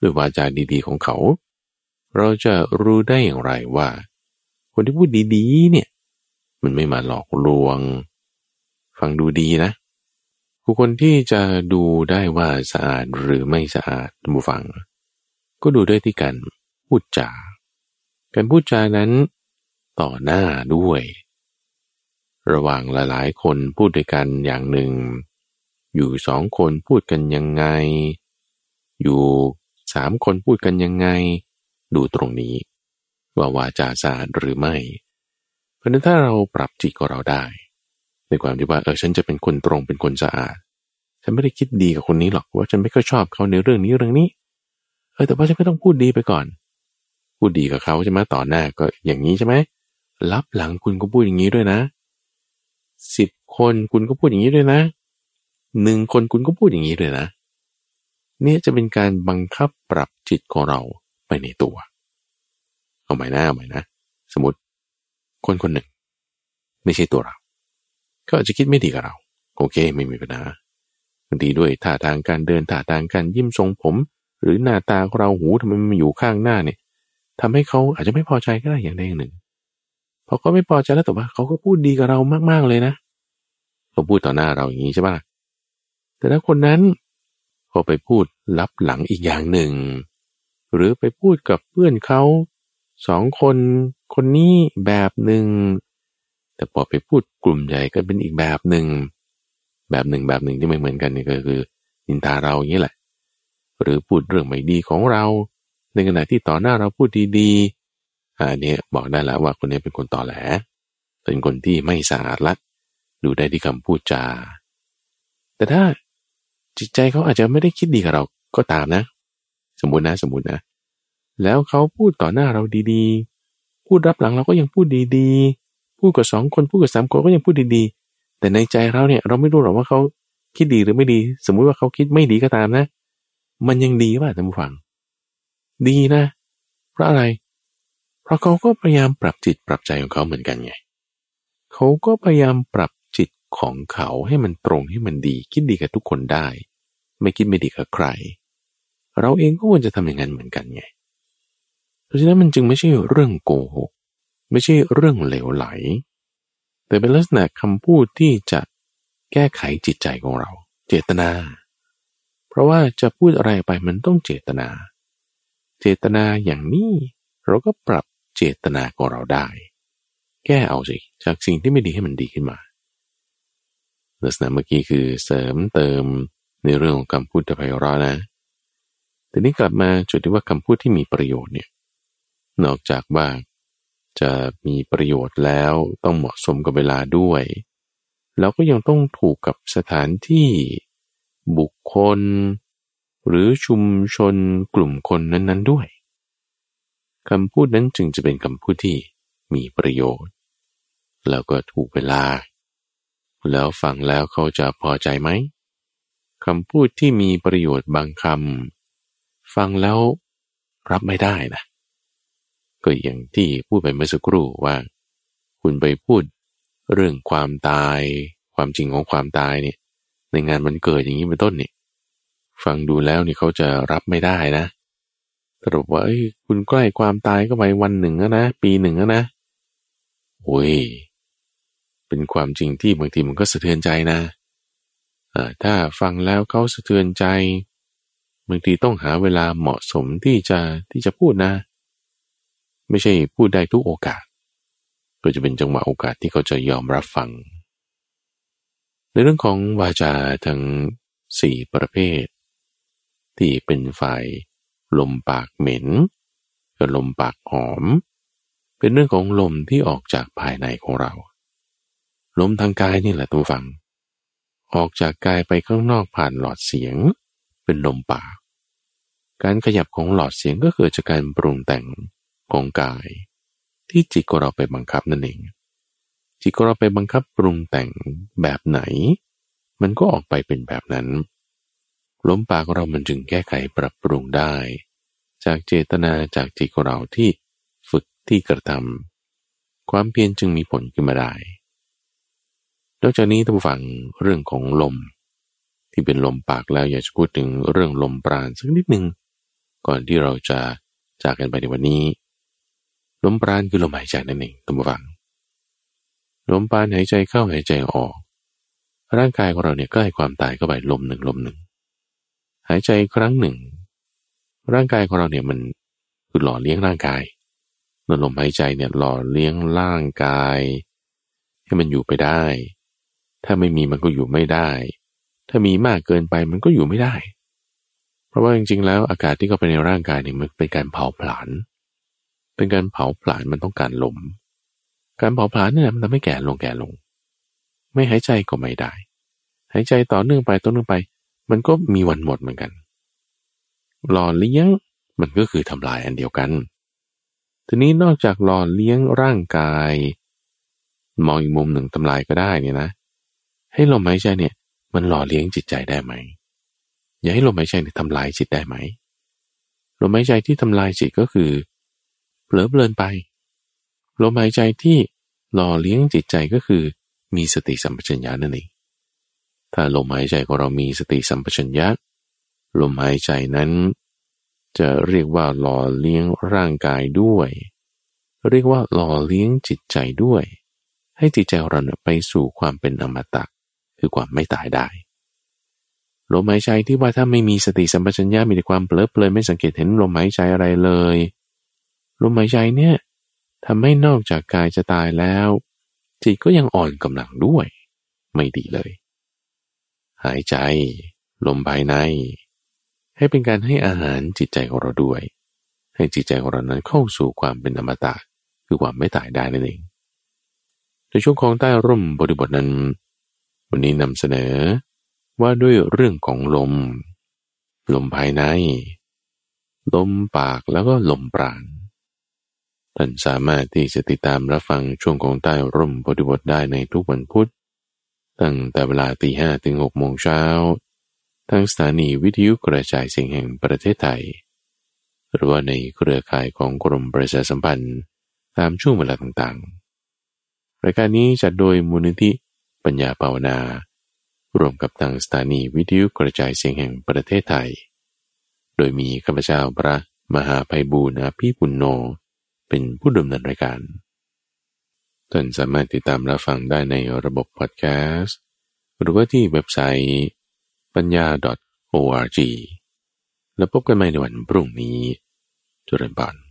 [SPEAKER 1] ด้วยวาจาดีๆของเขา เราจะรู้ได้อย่างไรว่า คนที่พูดดีๆ เนี่ย มันไม่มาหลอกลวง ฟังดูดีนะผู้คนที่จะดูได้ว่าสะอาดหรือไม่สะอาดมูฟัง ก็ดูด้วยที่การพูดจา การพูดจานั้นต่อหน้าด้วย ระหว่างหลายๆ คนพูดด้วยกันอย่างหนึ่ง อยู่สองคนพูดกันยังไง อยู่สามคนพูดกันยังไง ดูตรงนี้ ว่าวาจาสะอาดหรือไม่ เพราะนั้นถ้าเราปรับจิตของเราได้ ในความที่ว่าเออฉันจะเป็นคนตรงเป็นคนสะอาดฉันไม่ได้คิดดีกับคนนี้หรอกว่าฉันไม่ค่อยชอบเขาในเรื่องนี้เรื่องนี้ เออแต่ว่าฉันก็ต้องพูดดีไปก่อน พูดดีกับเขาใช่ไหมต่อหน้าก็อย่างนี้ใช่ไหมรับหลังคุณก็พูดอย่างนี้ด้วยนะสิบคนคุณก็พูดอย่างนี้ด้วยนะหนึ่งคนคุณก็พูดอย่างนี้ด้วยนะ เนี่ยจะเป็นการบังคับปรับจิตของเราไปในตัว เอาใหม่นะเอาใหม่นะ สมมติ คนคนหนึ่ง ไม่ใช่ตัวเรา ก็อาจจะคิดไม่ดีกับเรา โอเค ไม่มีปัญหาบางทีด้วยท่าทางการเดินท่าทางการยิ้มทรงผม หรือหน้าตาของเราหูทำไมมันอยู่ข้างหน้าเนี่ยทำให้เขาอาจจะไม่พอใจก็ได้อย่างใดอย่างหนึ่งพอเขาไม่พอใจแล้วแต่ว่าเขาก็พูดดีกับเรามากๆเลยนะเขาพูดต่อหน้าเราอย่างนี้ใช่ปะแต่ถ้าคนนั้นพอไปพูดลับหลังอีกอย่างหนึ่ง หรือไปพูดกับเพื่อนเขาสองคนคนนี้แบบหนึ่ง แต่พอไปพูดกลุ่มใหญ่ก็เป็นอีกแบบหนึ่ง แบบหนึ่งแบบหนึ่งที่ไม่เหมือนกันนี่ก็คือนินทาเราอย่างนี้แหละ หรือพูดเรื่องไม่ดีของเรา ในขณะที่ต่อหน้าเราพูดดีๆอันนี้บอกได้แล้วว่าคนนี้เป็นคนต่อแหล เป็นคนที่ไม่สะอาดละ ดูได้ที่คำพูดจา แต่ถ้าจิตใจเขาอาจจะไม่ได้คิดดีกับเราก็ตามนะ สมมตินะสมมตินะ แล้วเขาพูดต่อหน้าเราดีๆ พูดรับหลังเราก็ยังพูดดีๆ พูดกับสองคนพูดกับสามคนก็ยังพูดดีๆ แต่ในใจเราเนี่ยเราไม่รู้หรอกว่าเขาคิดดีหรือไม่ดี สมมุติว่าเขาคิดไม่ดีก็ตามนะ มันยังดีป่ะท่านผู้ฟัง ดีนะ เพราะอะไร เพราะเขาก็พยายามปรับจิตปรับใจของเขาเหมือนกันไงเขาก็พยายามปรับจิตของเขาให้มันตรงให้มันดี คิดดีกับทุกคนได้ ไม่คิดไม่ดีกับใคร เราเองก็ควรจะทำอย่างนั้นเหมือนกันไง เพราะฉะนั้นมันจึงไม่ใช่เรื่องโกหกไม่ใช่เรื่องเหลวไหล แต่เป็นลักษณะคำพูดที่จะแก้ไขจิตใจของเรา เจตนา เพราะว่าจะพูดอะไรไปมันต้องเจตนา เจตนาอย่างนี้ เราก็ปรับเจตนาของเราได้ แก้เอาสิจากสิ่งที่ไม่ดีให้มันดีขึ้นมาลักษณะเมื่อกี้คือเสริมเติมในเรื่องของคำพูดไพเราะนะ แต่นี้กลับมาจุดที่ว่าคำพูดที่มีประโยชน์เนี่ย นอกจากว่าจะมีประโยชน์แล้วต้องเหมาะสมกับเวลาด้วย แล้วก็ยังต้องถูกกับสถานที่ บุคคล หรือชุมชนกลุ่มคนนั้น ๆด้วยคำพูดนั้นจึงจะเป็นคำพูดที่มีประโยชน์ แล้วก็ถูกเวลา แล้วฟังแล้วเขาจะพอใจไหมคำพูดที่มีประโยชน์บางคำฟังแล้วรับไม่ได้นะก็อย่างที่พูดไปเมื่อสักครู่ว่า คุณไปพูดเรื่องความตาย ความจริงของความตายเนี่ย ในงานมันเกิดอย่างนี้เป็นต้นเนี่ยฟังดูแล้วนี่เขาจะรับไม่ได้นะสรุปว่าคุณใกล้ความตายก็ไปวันหนึ่งแล้วนะ ปีหนึ่งแล้วนะโอ้ยเป็นความจริงที่บางทีมันก็สะเทือนใจนะถ้าฟังแล้วเขาสะเทือนใจบางทีต้องหาเวลาเหมาะสมที่จะที่จะพูดนะ ไม่ใช่พูดได้ทุกโอกาส ก็จะเป็นจังหวะโอกาสที่เขาจะยอมรับฟัง ในเรื่องของวาจาทั้งสี่ประเภท ที่เป็นฝ่ายลมปากเหม็นกับลมปากหอม เป็นเรื่องของลมที่ออกจากภายในของเรา ลมทางกายนี่แหละตัวฟัง ออกจากกายไปข้างนอกผ่านหลอดเสียง เป็นลมปาก การขยับของหลอดเสียงก็เกิดจากการปรุงแต่งของกาย ที่จิตของเราไปบังคับนั่นเอง จิตของเราไปบังคับปรุงแต่งแบบไหน มันก็ออกไปเป็นแบบนั้นลมปากเรามันจึงแก้ไขปรับปรุงได้ จากเจตนาจากจิตของเราที่ฝึกที่กระทำความเพียรจึงมีผลขึ้นมาได้นอกจากนี้ต้องฟังเรื่องของลม ที่เป็นลมปากแล้วอยากจะพูดถึงเรื่องลมปราณสักนิดหนึ่งก่อนที่เราจะจากกันไปในวันนี้ ลมปราณคือลมหายใจนั่นเองตั้ฟัง ลมปาณหายใจเข้าหายใจออก ร่างกายของเราเนี่ยก็ให้ความตายเข้าไปลมหนึ่งลมหนึ่ง หายใจครั้งหนึ่ง ร่างกายของเราเนี่ยมันคือหล่อเลี้ยงร่างกายเมื่อลมหายใจเนี่ยหล่อเลี้ยงร่างกาย ให้มันอยู่ไปได้ ถ้าไม่มีมันก็อยู่ไม่ได้ ถ้ามีมากเกินไปมันก็อยู่ไม่ได้ เพราะว่าจริงๆแล้วอากาศที่เข้าไปในร่างกายเนี่ยมันเป็นการเผาผลาญเป็นการเผาผลาญมันต้องการลม การเผาผลาญเนี่ยมันทำให้แก่ลงแก่ลง ไม่หายใจก็ไม่ได้ หายใจต่อเนื่องไปต่อเนื่องไป มันก็มีวันหมดเหมือนกัน หล่อเลี้ยงมันก็คือทำลายอันเดียวกัน ทีนี้นอกจากหล่อเลี้ยงร่างกาย มองอีกมุมหนึ่งทำลายก็ได้เนี่ยนะ ให้ลมหายใจเนี่ย มันหล่อเลี้ยงจิตใจได้ไหม อย่าให้ลมหายใจเนี่ยทำลายจิตได้ไหมลมหายใจที่ทำลายจิตก็คือเผลอเพลินไป ลมหายใจที่ หล่อเลี้ยงจิตใจก็คือมีสติสัมปชัญญะนั่นเอง ถ้าลมหายใจของเรามีสติสัมปชัญญะ ลมหายใจนั้น จะเรียกว่าหล่อเลี้ยงร่างกายด้วย เรียกว่าหล่อเลี้ยงจิตใจด้วย ให้จิตใจเราไปสู่ความเป็นอมตะ คือความไม่ตายได้ ลมหายใจที่ว่าถ้าไม่มีสติสัมปชัญญะมีแต่ความเปลิดเพลินไม่สังเกตเห็นลมหายใจอะไรเลย ลมหายใจเนี่ย ทำให้นอกจากกายจะตายแล้ว จิตก็ยังอ่อนกำลังด้วย ไม่ดีเลย หายใจ ลมภายใน ให้เป็นการให้อาหารจิตใจของเราด้วย ให้จิตใจของเรานั้นเข้าสู่ความเป็นอมตะคือความไม่ตายได้นั่นเองในช่วงของใต้ร่มบริบทนั้น วันนี้นำเสนอว่าด้วยเรื่องของลม ลมภายใน ลมปากแล้วก็ลมปราณ ท่านสามารถที่จะติดตามรับฟังช่วงของใต้ร่มปฏิบทได้ในทุกวันพุธ ตั้งแต่เวลาตีห้ถึงหกโมงเช้าทางสถานีวิทยุกระจายเสียงแห่งประเทศไทย หรือว่าในเครือข่ายของกรมประชาสัมพันธ์ตามช่วงเวลาต่างๆ รายการนี้จัดโดยมูลนิธิปัญญาภาวนา รวมกับทางสถานีวิทยุกระจายเสียงแห่งประเทศไทย โดยมีข้าพเจ้าพระมหาภัยบูรณาพี่ปุณโญ เป็นผู้ดำเนินรายการท่านสามารถติดตามรับฟังได้ในระบบพอดแคสต์หรือว่าที่เว็บไซต์ปัญญา .org แล้วพบกันใหม่ในวันพรุ่งนี้จุรินทร์